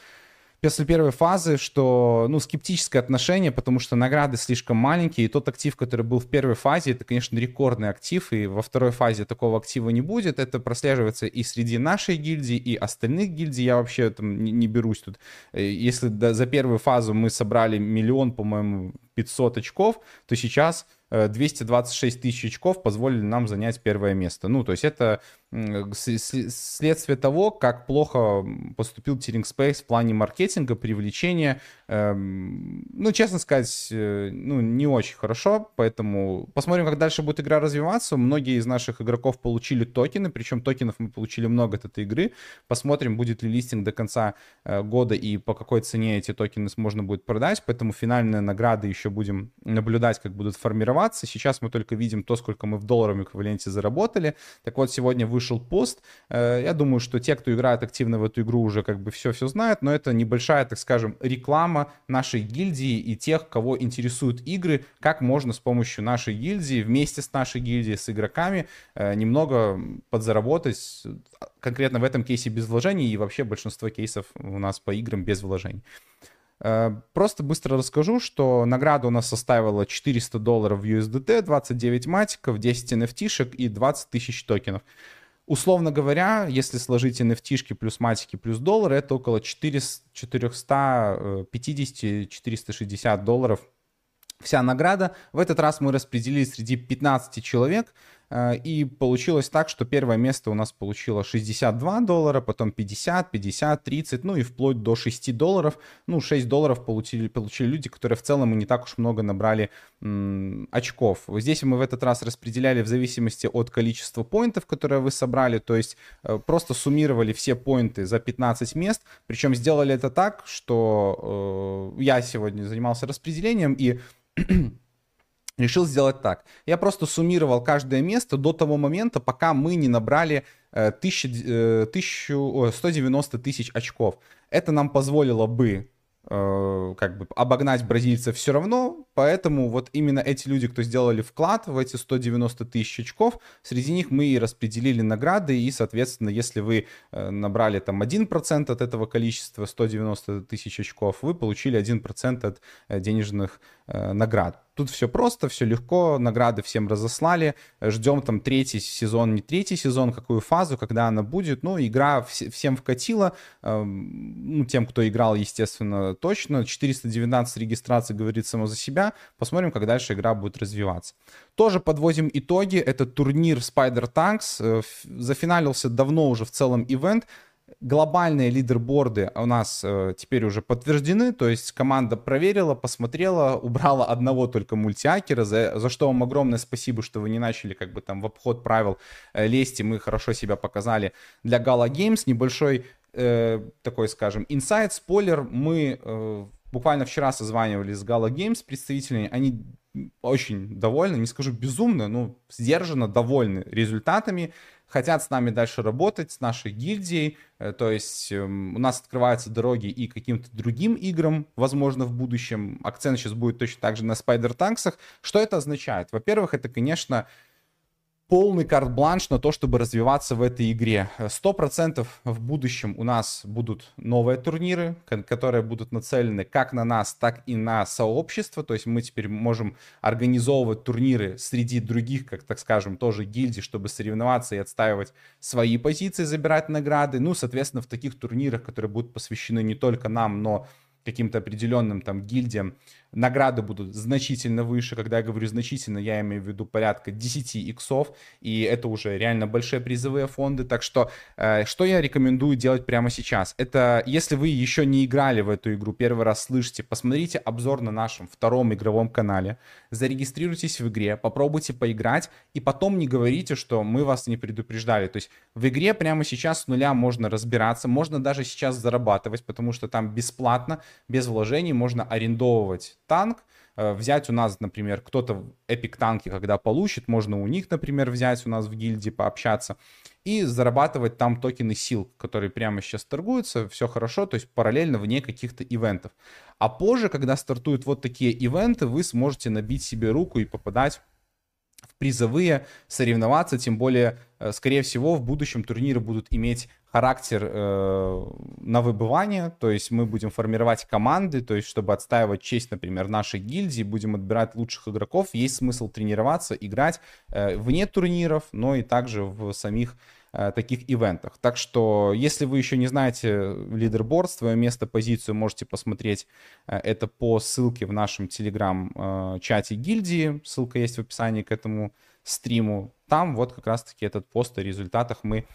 после первой фазы, что, ну, скептическое отношение, потому что награды слишком маленькие, и тот актив, который был в первой фазе, это, конечно, рекордный актив, и во второй фазе такого актива не будет. Это прослеживается и среди нашей гильдии, и остальных гильдий. Я вообще там не, не берусь тут. Э, если за первую фазу мы собрали миллион, по-моему, 500 очков, то сейчас 226 э, тысяч очков позволили нам занять первое место. Ну, то есть это следствие того, как плохо поступил Тиринг Space в плане маркетинга, привлечения. Эм, ну, честно сказать, э, ну, не очень хорошо, поэтому посмотрим, как дальше будет игра развиваться. Многие из наших игроков получили токены, причем токенов мы получили много от этой игры. Посмотрим, будет ли листинг до конца э, года и по какой цене эти токены можно будет продать, поэтому финальные награды еще будем наблюдать, как будут формироваться. Сейчас мы только видим то, сколько мы в долларовом эквиваленте заработали. Так вот, сегодня вы вышел пост. Э, я думаю, что те, кто играет активно в эту игру, уже как бы все-все знают, но это небольшая, так скажем, реклама нашей гильдии и тех, кого интересуют игры, как можно с помощью нашей гильдии, вместе с нашей гильдией, с игроками, э, немного подзаработать, конкретно в этом кейсе без вложений и вообще большинство кейсов у нас по играм без вложений. Э, просто быстро расскажу, что награда у нас составила 400 долларов в USDT, 29 матиков, 10 NFT-шек и 20 тысяч токенов. Условно говоря, если сложить NFT плюс матики плюс доллары, это около 450-460 долларов вся награда. В этот раз мы распределили среди 15 человек. Э, и получилось так, что первое место у нас получило 62 доллара, потом 50, 50, 30, ну и вплоть до 6 долларов. Ну, 6 долларов получили, получили люди, которые в целом и не так уж много набрали м, очков. Здесь мы в этот раз распределяли в зависимости от количества поинтов, которые вы собрали, то есть э, просто суммировали все поинты за 15 мест, причем сделали это так, что э, я сегодня занимался распределением и решил сделать так. Я просто суммировал каждое место до того момента, пока мы не набрали э, 1000, 1000, 190 тысяч очков. Это нам позволило бы Э, как бы обогнать бразильцев все равно, поэтому вот именно эти люди, кто сделали вклад в эти 190 тысяч очков, среди них мы и распределили награды, и, соответственно, если вы э, набрали там 1% от этого количества 190 тысяч очков, вы получили 1% от э, денежных наград. Тут все просто, все легко, награды всем разослали, ждем там третий сезон, не третий сезон, какую фазу, когда она будет. Ну, игра вс- всем вкатила, э, ну, тем, кто играл, естественно, точно. 419 регистраций говорит само за себя. Посмотрим, как дальше игра будет развиваться. Тоже подводим итоги. Это турнир Spider Tanks. Э, зафиналился давно уже в целом ивент. Глобальные лидерборды у нас э, теперь уже подтверждены, то есть команда проверила, посмотрела, убрала одного только мультиакера, за, за что вам огромное спасибо, что вы не начали как бы там в обход правил э, лезть, и мы хорошо себя показали для Gala Games. Небольшой э, такой, скажем, инсайт, спойлер, мы э, буквально вчера созванивались с Gala Games представителями, они очень довольны, не скажу безумно, но сдержанно довольны результатами хотят с нами дальше работать, с нашей гильдией. Э, то есть эм, у нас открываются дороги и каким-то другим играм, возможно, в будущем. Акцент сейчас будет точно так же на спайдер-танксах. Что это означает? Во-первых, это, конечно, полный карт-бланш на то, чтобы развиваться в этой игре. Сто процентов в будущем у нас будут новые турниры, которые будут нацелены как на нас, так и на сообщество. То есть мы теперь можем организовывать турниры среди других, как так скажем, тоже гильдий, чтобы соревноваться и отстаивать свои позиции, забирать награды. Ну, соответственно, в таких турнирах, которые будут посвящены не только нам, но каким-то определенным там гильдиям, награды будут значительно выше. Когда я говорю значительно, я имею в виду порядка 10 иксов, и это уже реально большие призовые фонды. Так что, э, что я рекомендую делать прямо сейчас? Это, если вы еще не играли в эту игру, первый раз слышите, посмотрите обзор на нашем втором игровом канале, зарегистрируйтесь в игре, попробуйте поиграть, и потом не говорите, что мы вас не предупреждали. То есть в игре прямо сейчас с нуля можно разбираться, можно даже сейчас зарабатывать, потому что там бесплатно, без вложений можно арендовывать танк, э, взять у нас, например, кто-то эпик танки, когда получит, можно у них, например, взять у нас в гильдии, пообщаться и зарабатывать там токены сил, которые прямо сейчас торгуются, все хорошо, то есть параллельно вне каких-то ивентов. А позже, когда стартуют вот такие ивенты, вы сможете набить себе руку и попадать в призовые, соревноваться, тем более, э, скорее всего, в будущем турниры будут иметь характер э, на выбывание, то есть мы будем формировать команды, то есть чтобы отстаивать честь, например, нашей гильдии, будем отбирать лучших игроков, есть смысл тренироваться, играть э, вне турниров, но и также в самих таких ивентах. Так что, если вы еще не знаете лидерборд, свое место, позицию, можете посмотреть э, это по ссылке в нашем телеграм-чате э, гильдии, ссылка есть в описании к этому стриму. Там вот как раз-таки этот пост о результатах мы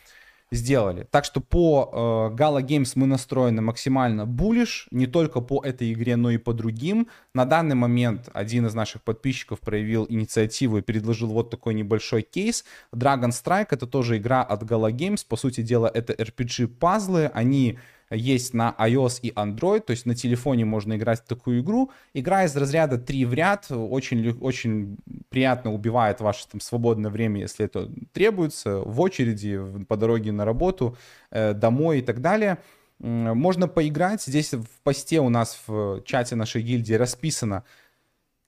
сделали. Так что по э, Gala Games мы настроены максимально буллиш, не только по этой игре, но и по другим. На данный момент один из наших подписчиков проявил инициативу и предложил вот такой небольшой кейс. Dragon Strike это тоже игра от Gala Games, по сути дела это RPG-пазлы, они есть на iOS и Android, то есть на телефоне можно играть в такую игру. Игра из разряда 3 в ряд, очень, очень приятно убивает ваше там свободное время, если это требуется, в очереди, по дороге на работу, э, домой и так далее. Можно поиграть. Здесь в посте у нас в чате нашей гильдии расписано,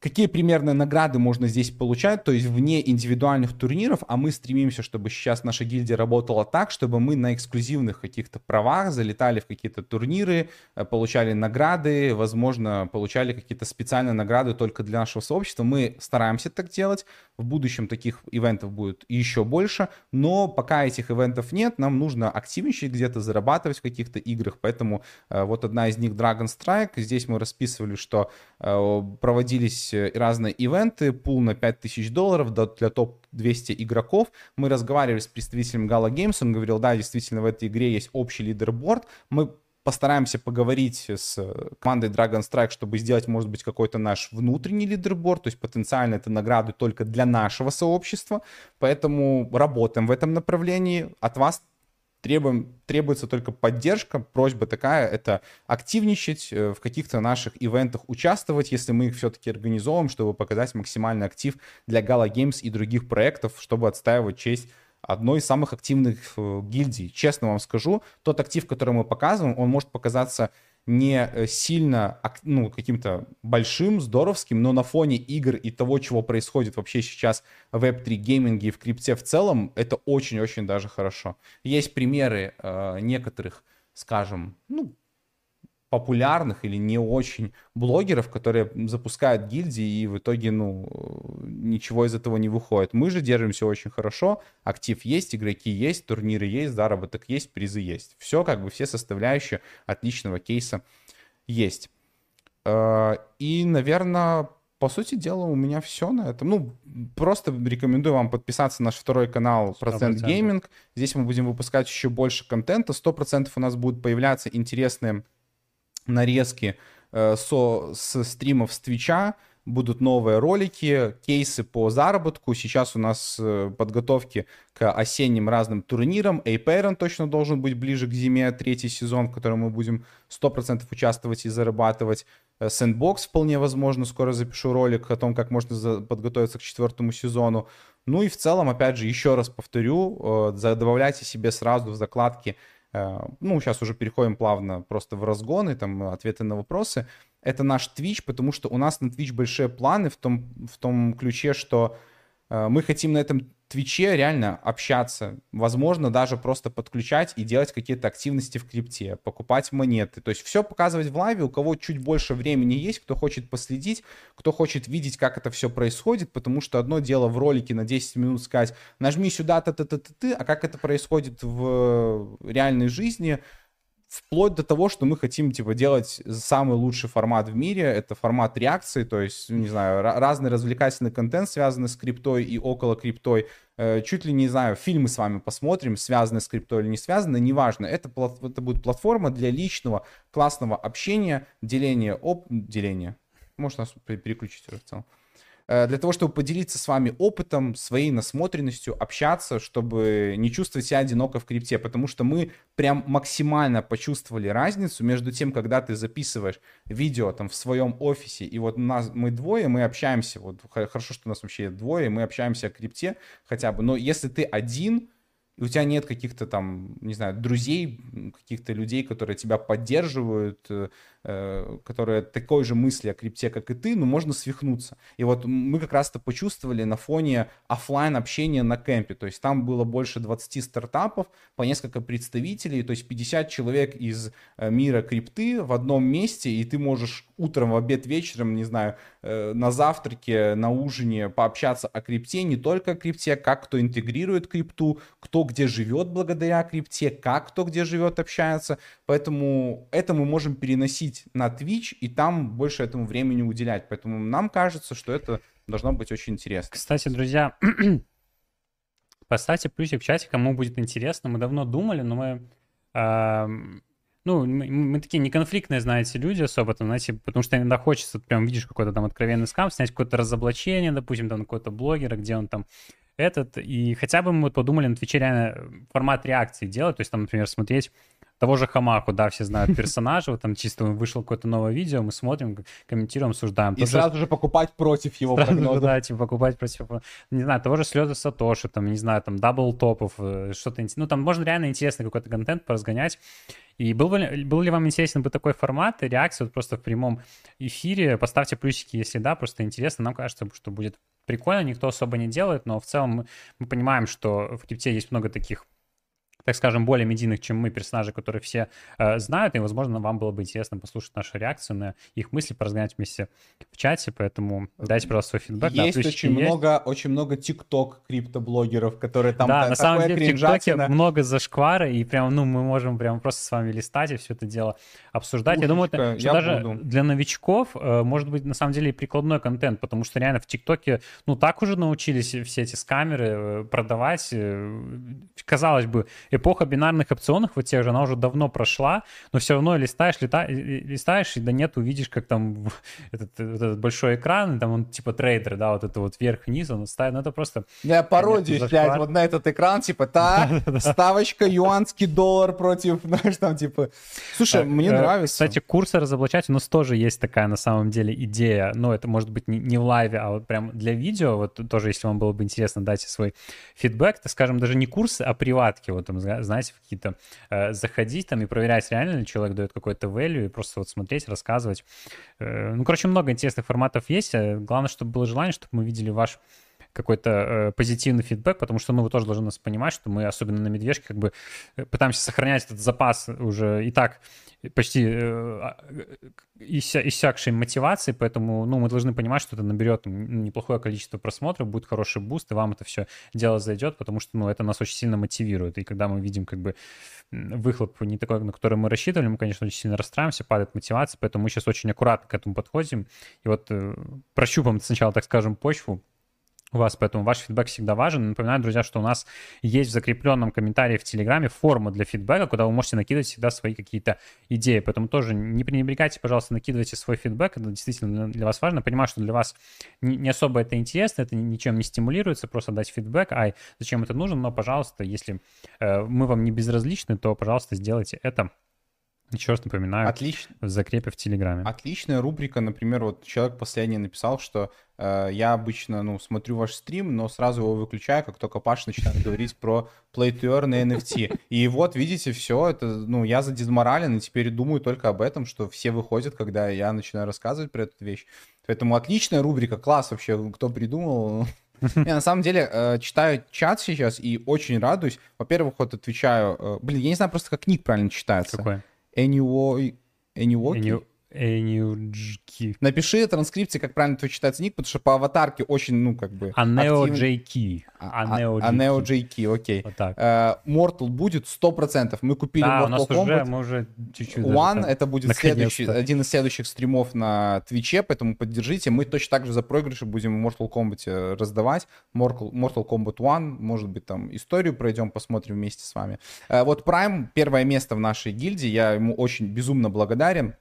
какие примерно награды можно здесь получать, то есть вне индивидуальных турниров, а мы стремимся, чтобы сейчас наша гильдия работала так, чтобы мы на эксклюзивных каких-то правах залетали в какие-то турниры, э, получали награды, возможно, получали какие-то специальные награды только для нашего сообщества. Мы стараемся так делать, в будущем таких ивентов будет еще больше, но пока этих ивентов нет, нам нужно активничать где-то, зарабатывать в каких-то играх, поэтому э, вот одна из них Dragon Strike, здесь мы расписывали, что э, проводились э, разные ивенты, пул на 5000 долларов для топ-200 игроков. Мы разговаривали с представителем Gala Games, он говорил, да, действительно в этой игре есть общий лидерборд. Мы постараемся поговорить с командой Dragon Strike, чтобы сделать, может быть, какой-то наш внутренний лидерборд, то есть потенциально это награды только для нашего сообщества, поэтому работаем в этом направлении. От вас требуем, требуется только поддержка, просьба такая, это активничать, э, в каких-то наших ивентах участвовать, если мы их все-таки организовываем, чтобы показать максимальный актив для Gala Games и других проектов, чтобы отстаивать честь одной из самых активных э, гильдий. Честно вам скажу, тот актив, который мы показываем, он может показаться не э, сильно ну, каким-то большим, здоровским, но на фоне игр и того, чего происходит вообще сейчас в Web3 гейминге и в крипте в целом, это очень-очень даже хорошо. Есть примеры э, некоторых, скажем, ну, популярных или не очень блогеров, которые запускают гильдии и в итоге, ну, ничего из этого не выходит. Мы же держимся очень хорошо, актив есть, игроки есть, турниры есть, заработок есть, призы есть. Все, как бы все составляющие отличного кейса есть. Э, и, наверное, по сути дела, у меня все на этом. Ну, просто рекомендую вам подписаться на наш второй канал Процент Gaming. Здесь мы будем выпускать еще больше контента. Сто процентов у нас будут появляться интересные нарезки э, со, стримов с Твича, будут новые ролики, кейсы по заработку. Сейчас у нас э, подготовки к осенним разным турнирам. Apeiron точно должен быть ближе к зиме, третий сезон, в котором мы будем 100% участвовать и зарабатывать. Э, вполне возможно, скоро запишу ролик о том, как можно подготовиться к четвертому сезону. Ну и в целом, опять же, еще раз повторю, э, добавляйте себе сразу в закладки ну, сейчас уже переходим плавно просто в разгоны, там, ответы на вопросы. Это наш Twitch, потому что у нас на Twitch большие планы в том, в том ключе, что э, мы хотим на этом Твиче реально общаться, возможно, даже просто подключать и делать какие-то активности в крипте, покупать монеты. То есть все показывать в лайве, у кого чуть больше времени есть, кто хочет последить, кто хочет видеть, как это все происходит, потому что одно дело в ролике на 10 минут сказать, нажми сюда, та та та ты а как это происходит в реальной жизни – вплоть до того, что мы хотим, типа, делать самый лучший формат в мире, это формат реакции, то есть, не знаю, разный развлекательный контент, связанный с криптой и около криптой, э, чуть ли не знаю, фильмы с вами посмотрим, связанные с криптой или не связанные, неважно, это, это будет платформа для личного классного общения, деления, об... деления, может нас переключить уже в целом. Э, для того, чтобы поделиться с вами опытом, своей насмотренностью, общаться, чтобы не чувствовать себя одиноко в крипте, потому что мы прям максимально почувствовали разницу между тем, когда ты записываешь видео там в своем офисе, и вот нас мы двое, мы общаемся, вот хорошо, что у нас вообще двое, мы общаемся о крипте хотя бы, но если ты один, и у тебя нет каких-то там, не знаю, друзей, каких-то людей, которые тебя поддерживают, э, которые такой же мысли о крипте, как и ты, но можно свихнуться. И вот мы как раз-то почувствовали на фоне офлайн общения на кемпе. То есть там было больше 20 стартапов, по несколько представителей, то есть 50 человек из э, мира крипты в одном месте, и ты можешь утром, в обед, вечером, не знаю, э, на завтраке, на ужине пообщаться о крипте, не только о крипте, как кто интегрирует крипту, кто где живет благодаря крипте, как кто где живет общается. Поэтому это мы можем переносить выходить на Twitch и там больше этому времени уделять. Поэтому нам кажется, что это должно быть очень интересно. Кстати, друзья, поставьте плюсик в чате, кому будет интересно. Мы давно думали, но мы... Э, ну, мы, мы такие неконфликтные, знаете, люди особо, там, знаете, потому что иногда хочется, прям видишь какой-то там откровенный скам, снять какое-то разоблачение, допустим, там, какой-то блогера, где он там этот, и хотя бы мы подумали на Твиче реально формат реакции делать, то есть там, например, смотреть того же Хамаку, да, все знают персонажа, вот там чисто вышло какое-то новое видео, мы смотрим, комментируем, обсуждаем. И сразу же покупать против его сразу прогнозов. Же, да, типа покупать против, не знаю, того же слезы Сатоши, там, не знаю, там, Дабл Топов, э, что-то, ну, там можно реально интересный какой-то контент поразгонять. И был, бы, был ли вам интересен бы такой формат, реакция вот просто в прямом эфире? Поставьте плюсики, если да, просто интересно. Нам кажется, что будет прикольно, никто особо не делает, но в целом мы, мы понимаем, что в крипте есть много таких так скажем, более медийных, чем мы, персонажи, которые все э, знают, и, возможно, вам было бы интересно послушать нашу реакцию на их мысли, поразгонять вместе в чате, поэтому дайте, пожалуйста, свой фидбэк. Есть да, очень есть. много, очень много тикток криптоблогеров, которые там Да, на самом деле в ТикТоке много зашквара, и прям, ну, мы можем прям просто с вами листать и все это дело обсуждать. Пушечка, я думаю, это, что я даже буду. для новичков э, может быть, на самом деле, и прикладной контент, потому что реально в ТикТоке, ну, так уже научились все эти скамеры э, продавать. Э, казалось бы, эпоха бинарных опционов вот тех же, она уже давно прошла, но все равно листаешь, лита, листаешь, и да нет, увидишь, как там этот, этот большой экран, и там он типа трейдер, да, вот это вот вверх-вниз, он ставит, ну это просто... Я пародию, блядь, вот на этот экран, типа, та, ставочка, юанский доллар против, знаешь, там, типа... Слушай, мне э, нравится. Кстати, курсы разоблачать у нас тоже есть такая, на самом деле, идея, но это может быть не в лайве, а вот прям для видео, вот тоже, если вам было бы интересно, дайте свой фидбэк, то, скажем, даже не курсы, а приватки, вот там, знаете, какие-то э, заходить там и проверять, реально ли человек дает какой-то value, и просто вот смотреть, рассказывать. Э, ну, короче, много интересных форматов есть. Э, главное, чтобы было желание, чтобы мы видели ваш какой-то э, позитивный фидбэк, потому что, ну, вы тоже должны нас понимать, что мы, особенно на медвежке, как бы э, пытаемся сохранять этот запас уже и так почти э, а, исся, иссякшей мотивации, поэтому, ну, мы должны понимать, что это наберет неплохое количество просмотров, будет хороший буст, и вам это все дело зайдет, потому что, ну, это нас очень сильно мотивирует, и когда мы видим, как бы, выхлоп не такой, на который мы рассчитывали, мы, конечно, очень сильно расстраиваемся, падает мотивация, поэтому мы сейчас очень аккуратно к этому подходим, и вот э, прощупаем сначала, так скажем, почву, у вас, поэтому ваш фидбэк всегда важен. Напоминаю, друзья, что у нас есть в закрепленном комментарии в Телеграме форма для фидбэка, куда вы можете накидывать всегда свои какие-то идеи, поэтому тоже не пренебрегайте, пожалуйста, накидывайте свой фидбэк, это действительно для вас важно. Понимаю, что для вас не особо это интересно, это ничем не стимулируется, просто дать фидбэк, ай, зачем это нужно, но, пожалуйста, если э, мы вам не безразличны, то, пожалуйста, сделайте это еще раз напоминаю, Отлично. в закрепе в Телеграме. Отличная рубрика, например, вот человек последний написал, что э, я обычно, ну, смотрю ваш стрим, но сразу его выключаю, как только Паш начинает говорить про Play to Earn и NFT. И вот, видите, все, это, ну, я задизморален, и теперь думаю только об этом, что все выходят, когда я начинаю рассказывать про эту вещь. Поэтому отличная рубрика, класс вообще, кто придумал, я на самом деле э, читаю чат сейчас и очень радуюсь. Во-первых, вот отвечаю... Э, блин, я не знаю просто, как ник правильно читается. Какой? NUO, you NU, Энюджки. Напиши транскрипции, как правильно твой читается ник, потому что по аватарке очень, ну, как бы... Анео JK. Анео JK, окей. Вот так. Uh, Mortal будет 100%. Мы купили да, Mortal у нас Kombat. уже, мы уже чуть-чуть One, это будет следующий, один из следующих стримов на Твиче, поэтому поддержите. Мы точно так же за проигрыши будем в Mortal Kombat э, раздавать. Mortal, Mortal Kombat One, может быть, там историю пройдем, посмотрим вместе с вами. Uh, вот Prime, первое место в нашей гильдии, я ему очень безумно благодарен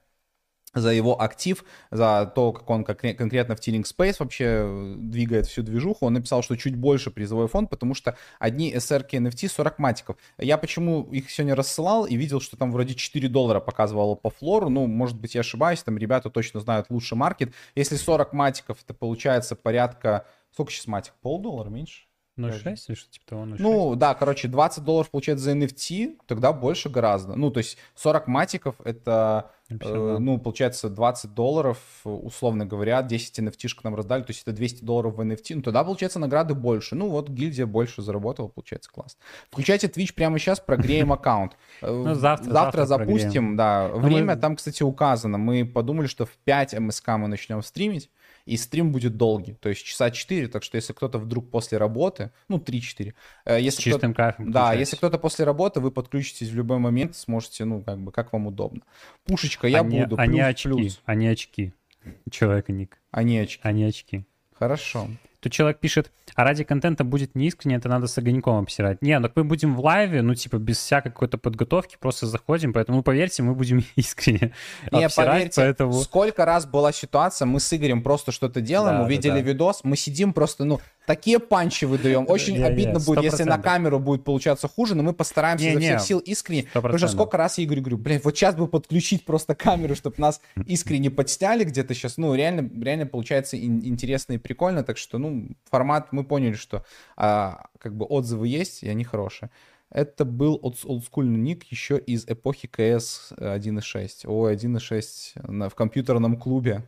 за его актив, за то, как он конкретно в Tearing Space вообще э, двигает всю движуху. Он написал, что чуть больше призовой фонд, потому что одни SRK NFT 40 матиков. Я почему их сегодня рассылал и видел, что там вроде 4 доллара показывало по флору. Ну, может быть, я ошибаюсь, там ребята точно знают лучше маркет. Если 40 матиков, это получается порядка... Сколько сейчас матик? Полдоллара меньше? 0,6 или что типа того? 0,6? Ну, да, короче, 20 долларов получается за NFT, тогда больше гораздо. Ну, то есть 40 матиков это, э, ну, получается 20 долларов, условно говоря, 10 NFT нам раздали, то есть это 200 долларов в NFT, ну, тогда, получается, награды больше. Ну, вот гильдия больше заработала, получается, класс. Включайте Twitch прямо сейчас, прогреем аккаунт. Э, ну, завтра, завтра запустим, да. Ну, Время там, кстати, указано. Мы подумали, что в 5 МСК мы начнем стримить и стрим будет долгий, то есть часа 4, так что если кто-то вдруг после работы, ну 3-4, э, если чистым кайфом. Да, если кто-то после работы, вы подключитесь в любой момент, сможете, ну как бы, как вам удобно. Пушечка, я они, буду, они плюс, очки, плюс. Они очки. Человека ник. Они очки. Они очки. Хорошо. Тут человек пишет, а ради контента будет неискренне, это надо с огоньком обсирать. Не, ну мы будем в лайве, ну типа без всякой какой-то подготовки, просто заходим, поэтому поверьте, мы будем искренне Не, обсирать, поверьте, поэтому... сколько раз была ситуация, мы с Игорем просто что-то делаем, Да, увидели да, да. видос, мы сидим просто, ну, такие панчи выдаем. Очень обидно будет, если на 100%. камеру будет получаться хуже, но мы постараемся изо всех сил искренне. Потому что 100%. сколько раз я Игорю говорю, блядь, вот сейчас бы подключить просто камеру, чтобы нас искренне подсняли где-то сейчас. Ну, реально, реально получается ин- интересно и прикольно. Так что, ну, формат, мы поняли, что а, как бы отзывы есть, и они хорошие. Это был олд- олдскульный ник еще из эпохи КС 1.6. Ой, 1.6 на- в компьютерном клубе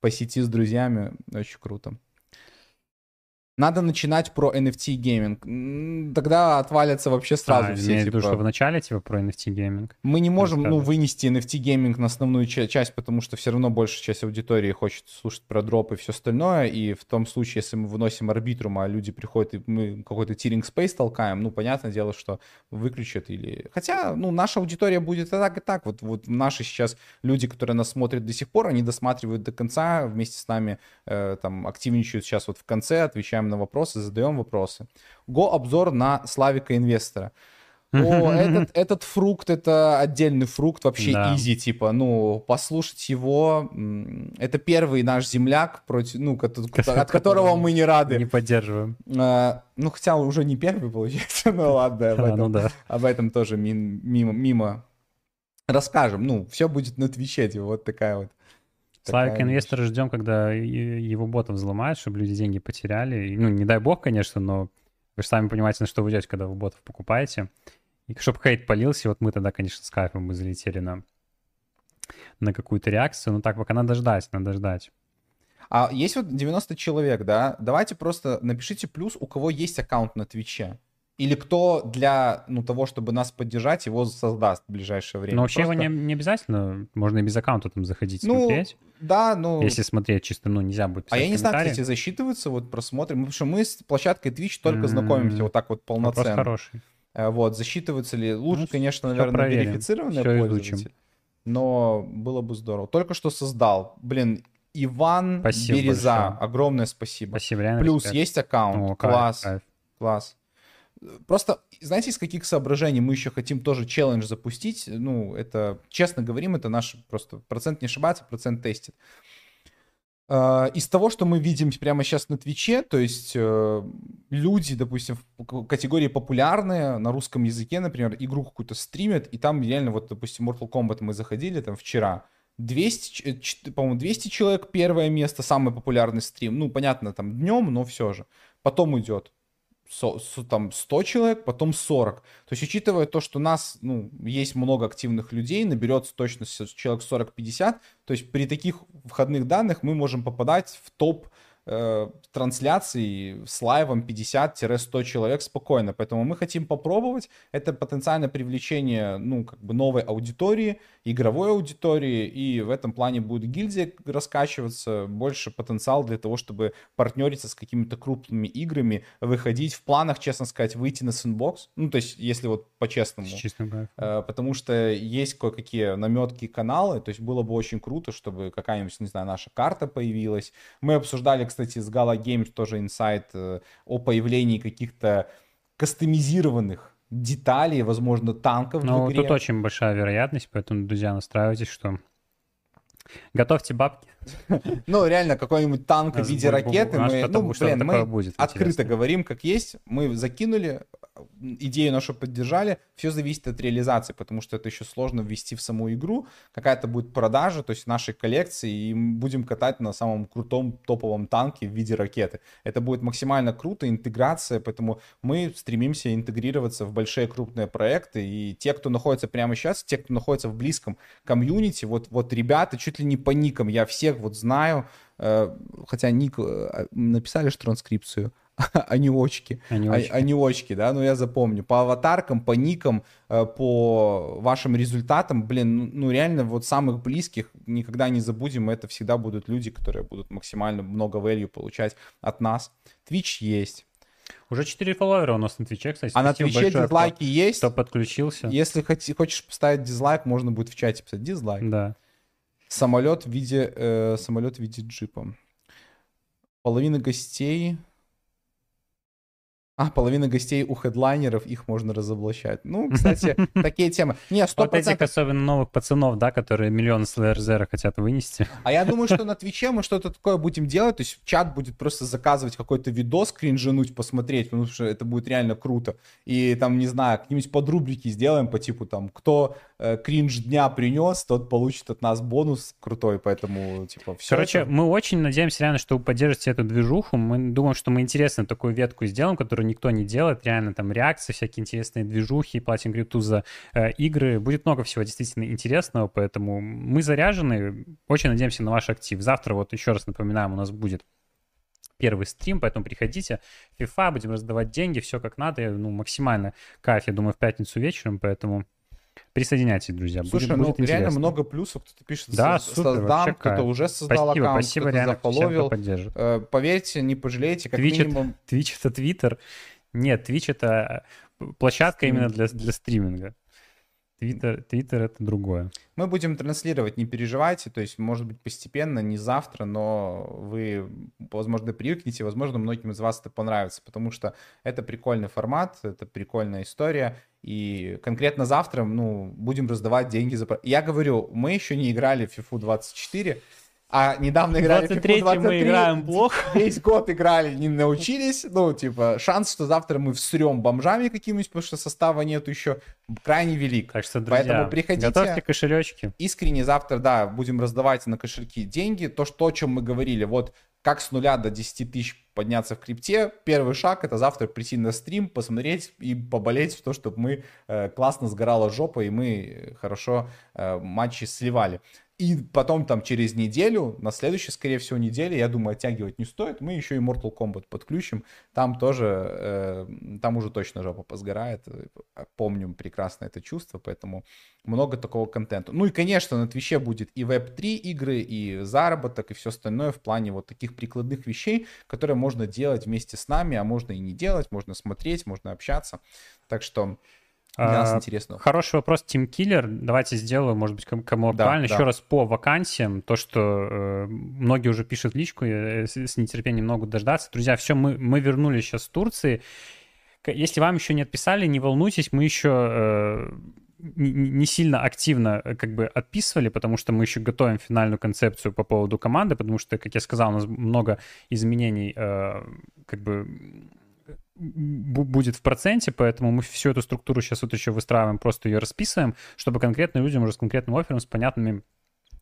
по сети с друзьями. Очень круто. Надо начинать про NFT гейминг. Тогда отвалятся вообще сразу А, все. имею в виду, типа. что в начале, типа, про NFT гейминг. Мы не можем, ну, вынести NFT гейминг на основную ча- часть, потому что все равно большая часть аудитории хочет слушать про дроп и все остальное. И в том случае, если мы выносим Arbitrum, а люди приходят, и мы какой-то Tearing Spaces толкаем, ну, понятное дело, что выключат или... Хотя, ну, наша аудитория будет и так, и так. Вот, вот наши сейчас люди, которые нас смотрят до сих пор, они досматривают до конца, вместе с нами э, там активничают сейчас вот в конце, отвечаем на вопросы, задаем вопросы. Го обзор на Славика Инвестора. О, этот, этот фрукт, это отдельный фрукт, вообще Да. изи, типа, ну, послушать его, это первый наш земляк, против, ну, кото- от которого мы не рады. Не поддерживаем. А, ну, хотя уже не первый, получается, ну ладно, об А, этом, ну да. об этом тоже мимо, мимо расскажем. Ну, все будет на Твиче, типа, вот такая вот. Славик такая инвестора ждем, когда его ботов взломают, чтобы люди деньги потеряли. Ну, не дай бог, конечно, но вы же сами понимаете, на что вы идете, когда вы ботов покупаете. И чтобы хейт полился, вот мы тогда, конечно, с кайфом мы залетели на, на какую-то реакцию. Ну так, пока надо ждать, надо ждать. А есть вот 90 человек, да, давайте просто напишите плюс, у кого есть аккаунт на Твиче. Или кто для ну, того, чтобы нас поддержать, его создаст в ближайшее время. Но вообще Просто... его не, не обязательно, можно и без аккаунта там заходить ну, смотреть. Да, ну... Если смотреть чисто, ну, нельзя будет А я не знаю, кстати, засчитывается вот просмотры, потому что мы с площадкой Twitch только mm-hmm. знакомимся вот так вот полноценно. Вопрос хороший. Э, вот, засчитывается ли? Лучше, ну, конечно, наверное, проверим. пользователь. Изучим. Но было бы здорово. Только что создал. Блин, Иван спасибо Береза, большое. огромное спасибо. Спасибо, реально. Плюс респект. есть аккаунт. О, класс. Кайф, Класс. Просто, знаете, из каких соображений мы еще хотим тоже челлендж запустить? Ну, это, честно говорим, это наш просто процент не ошибается, процент тестит. А, из того, что мы видим прямо сейчас на Твиче, то есть э, люди, допустим, в категории популярные на русском языке, например, игру какую-то стримят, и там реально, вот, допустим, Mortal Kombat мы заходили там вчера, 200, по-моему, 200 человек первое место, самый популярный стрим. Ну, понятно, там днем, но все же. Потом идет со, со, там 100 человек, потом 40. То есть, учитывая то, что у нас, ну, есть много активных людей, наберется точно человек 40-50, то есть при таких входных данных мы можем попадать в топ э, трансляций с лайвом 50-100 человек спокойно. Поэтому мы хотим попробовать. Это потенциальное привлечение, ну, как бы новой аудитории, игровой аудитории, и в этом плане будет гильдия раскачиваться, больше потенциал для того, чтобы партнериться с какими-то крупными играми, выходить в планах, честно сказать, выйти на Sandbox. Ну, то есть, если вот по-честному. Честно, э, Потому что есть кое-какие наметки каналы, то есть было бы очень круто, чтобы какая-нибудь, не знаю, наша карта появилась. Мы обсуждали, кстати, с Gala Games тоже инсайт э, о появлении каких-то кастомизированных деталей, возможно, танков Ну, тут очень большая вероятность, поэтому, друзья, настраивайтесь, что готовьте бабки. Ну, реально, какой-нибудь танк в виде ракеты. Мы, ну, блин, мы открыто говорим, как есть. Мы закинули, идею нашу поддержали, все зависит от реализации, потому что это еще сложно ввести в саму игру, какая-то будет продажа, то есть нашей коллекции, и будем катать на самом крутом топовом танке в виде ракеты. Это будет максимально круто, интеграция, поэтому мы стремимся интегрироваться в большие крупные проекты, и те, кто находится прямо сейчас, те, кто находится в близком комьюнити, вот, вот ребята чуть ли не по никам, я всех вот знаю, э, хотя ник э, написали же транскрипцию, они очки. Они очки. Они очки, да, ну я запомню. По аватаркам, по никам, э, по вашим результатам, блин, ну, ну реально вот самых близких никогда не забудем, это всегда будут люди, которые будут максимально много value получать от нас. Twitch есть. Уже 4 фолловера у нас на Твиче, кстати. А на Твиче дизлайки кто, есть. Кто подключился. Если хочешь поставить дизлайк, можно будет в чате писать дизлайк. Да. Самолет в виде, э, самолет в виде джипа. Половина гостей а, половина гостей у хедлайнеров, их можно разоблачать. Ну, кстати, такие темы. Не, 100%... Вот этих особенно новых пацанов, да, которые миллион с ЛРЗР хотят вынести. А я думаю, что на Твиче мы что-то такое будем делать, то есть чат будет просто заказывать какой-то видос, кринжануть, посмотреть, потому что это будет реально круто. И там, не знаю, какие-нибудь подрубрики сделаем по типу там, кто э, кринж дня принес, тот получит от нас бонус крутой, поэтому, типа, все. Короче, это... мы очень надеемся реально, что вы поддержите эту движуху. Мы думаем, что мы интересно такую ветку сделаем, которую никто не делает. Реально там реакции, всякие интересные движухи, платим крипту за э, игры. Будет много всего действительно интересного, поэтому мы заряжены. Очень надеемся на ваш актив. Завтра, вот еще раз напоминаем, у нас будет первый стрим, поэтому приходите. FIFA, будем раздавать деньги, все как надо. Ну, максимально кайф, я думаю, в пятницу вечером, поэтому Присоединяйтесь, друзья. Слушай, будет, ну будет реально много плюсов. Кто-то пишет, да, супер, создам, кто-то уже создал спасибо, аккаунт, спасибо, кто-то зафоловил. Э, поверьте, не пожалеете, как Twitch минимум... Это, Twitch это Twitter. Нет, Twitch это э, площадка Стрим. именно для, для стриминга. Твиттер, Твиттер это другое. Мы будем транслировать, не переживайте, то есть, может быть, постепенно, не завтра, но вы, возможно, привыкнете, возможно, многим из вас это понравится, потому что это прикольный формат, это прикольная история, и конкретно завтра, ну, будем раздавать деньги за... Я говорю, мы еще не играли в FIFA 24, а недавно играли 23 FIFA 23, мы играем плохо. Весь год играли, не научились. Ну, типа, шанс, что завтра мы всрем бомжами какими-нибудь, потому что состава нет еще, крайне велик. Так что, друзья, Поэтому приходите. Готовьте кошелечки. Искренне завтра, да, будем раздавать на кошельки деньги. То, что, о чем мы говорили, вот как с нуля до 10 тысяч подняться в крипте, первый шаг — это завтра прийти на стрим, посмотреть и поболеть в то, чтобы мы э, классно сгорала жопа, и мы хорошо э, матчи сливали. И потом там через неделю, на следующей, скорее всего, неделе, я думаю, оттягивать не стоит, мы еще и Mortal Kombat подключим. Там тоже, э, там уже точно жопа позгорает. Помним прекрасно это чувство, поэтому много такого контента. Ну и, конечно, на Твиче будет и Web3 игры, и заработок, и все остальное в плане вот таких прикладных вещей, которые можно делать вместе с нами, а можно и не делать, можно смотреть, можно общаться. Так что для нас а, интересно. Хороший вопрос, Team Killer. Давайте сделаю, может быть, кому актуально. Да, Еще да. раз по вакансиям. То, что э, многие уже пишут личку, я с, с нетерпением могут дождаться. Друзья, все, мы, мы вернулись сейчас с Турции. Если вам еще не отписали, не волнуйтесь, мы еще э, не, сильно активно э, как бы отписывали, потому что мы еще готовим финальную концепцию по поводу команды, потому что, как я сказал, у нас много изменений э, как бы будет в проценте, поэтому мы всю эту структуру сейчас вот еще выстраиваем, просто ее расписываем, чтобы конкретно людям уже с конкретным оффером, с понятными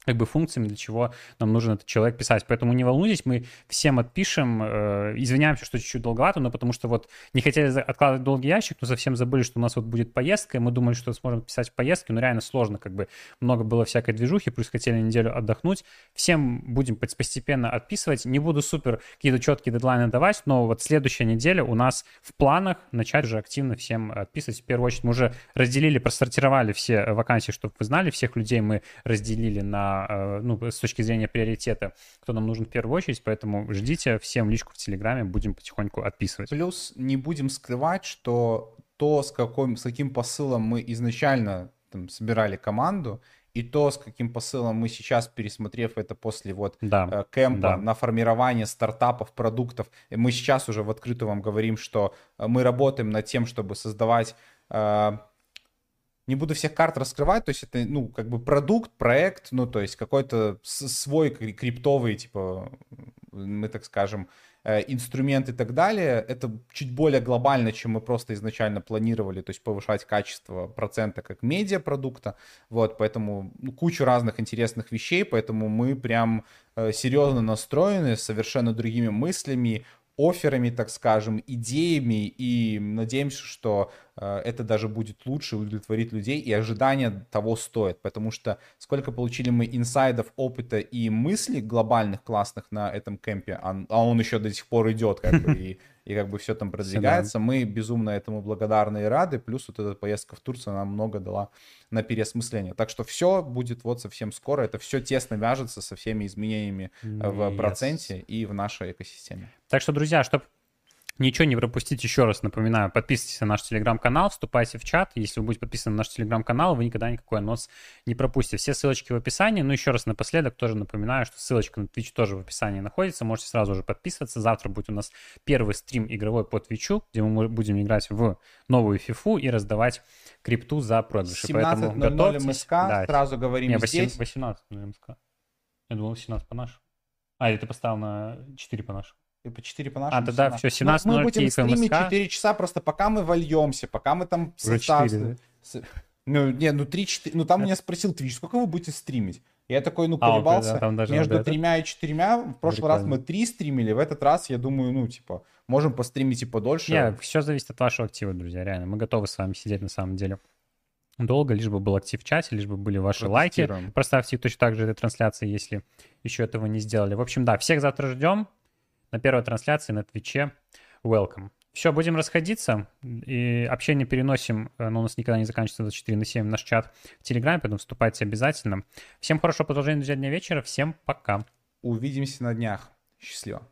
как бы функциями, для чего нам нужен этот человек писать. Поэтому не волнуйтесь, мы всем отпишем. Э, извиняемся, что чуть-чуть долговато, но потому что вот не хотели откладывать долгий ящик, но совсем забыли, что у нас вот будет поездка, и мы думали, что сможем писать в поездке, но реально сложно, как бы много было всякой движухи, плюс хотели неделю отдохнуть. Всем будем постепенно отписывать. Не буду супер какие-то четкие дедлайны давать, но вот следующая неделя у нас в планах начать уже активно всем отписывать. В первую очередь мы уже разделили, просортировали все вакансии, чтобы вы знали, всех людей мы разделили на Э, ну, с точки зрения приоритета, кто нам нужен в первую очередь, поэтому ждите, всем личку в Телеграме будем потихоньку отписывать. Плюс не будем скрывать, что то, с, каким, с каким посылом мы изначально там, собирали команду, и то, с каким посылом мы сейчас, пересмотрев это после вот да, э, кемпа да. на формирование стартапов, продуктов, мы сейчас уже в открытую вам говорим, что э, мы работаем над тем, чтобы создавать не буду всех карт раскрывать, то есть это, ну, как бы продукт, проект, ну, то есть какой-то свой криптовый, типа, мы так скажем, э, инструмент и так далее, это чуть более глобально, чем мы просто изначально планировали, то есть повышать качество процента как медиапродукта, вот, поэтому ну, кучу разных интересных вещей, поэтому мы прям э, серьезно настроены, совершенно другими мыслями, офферами, так скажем, идеями, и надеемся, что э, это даже будет лучше, удовлетворит людей, и ожидания того стоят, потому что сколько получили мы инсайдов, опыта и мыслей глобальных, классных на этом кемпе, а, а он еще до сих пор идет, как бы, и и как бы все там продвигается. Мы безумно этому благодарны и рады. Плюс вот эта поездка в Турцию нам много дала на переосмысление. Так что все будет вот совсем скоро. Это все тесно вяжется со всеми изменениями yes. в проценте и в нашей экосистеме. Так что, друзья, чтобы Ничего не пропустить, еще раз напоминаю, подписывайтесь на наш телеграм-канал, вступайте в чат. Если вы будете подписаны на наш телеграм-канал, вы никогда никакой анонс не пропустите. Все ссылочки в описании. Ну, еще раз напоследок тоже напоминаю, что ссылочка на Twitch тоже в описании находится. Можете сразу же подписываться. Завтра будет у нас первый стрим игровой по Твичу, где мы будем играть в новую фифу и раздавать крипту за проигрыши. Поэтому готовьтесь. МСК, да. сразу говорим Не, 8, здесь. 18 МСК. Я думал 17 по нашему. А, или ты поставил на 4 по нашему. И по 4 по нашему. А, да, да, все, 17 Мы, мы будем стримить 4 часа, просто пока мы вольемся, пока мы там... Уже 4, да? Ну, не, ну 3-4... Ну, там меня спросил Twitch, сколько вы будете стримить? Я такой, ну, колебался а, да, между тремя и четырьмя. В прошлый Прикольно. раз мы три стримили, в этот раз, я думаю, ну, типа, можем постримить и подольше. Не, все зависит от вашего актива, друзья, реально. Мы готовы с вами сидеть на самом деле долго, лишь бы был актив в чате, лишь бы были ваши лайки. Проставьте точно так же этой трансляции, если еще этого не сделали. В общем, да, всех завтра ждем на первой трансляции на Твиче. Welcome. Все, будем расходиться. И общение переносим, э, но у нас никогда не заканчивается 24 на 7 наш чат в Телеграме, поэтому вступайте обязательно. Всем хорошего продолжения, друзья, дня вечера. Всем пока. Увидимся на днях. Счастливо.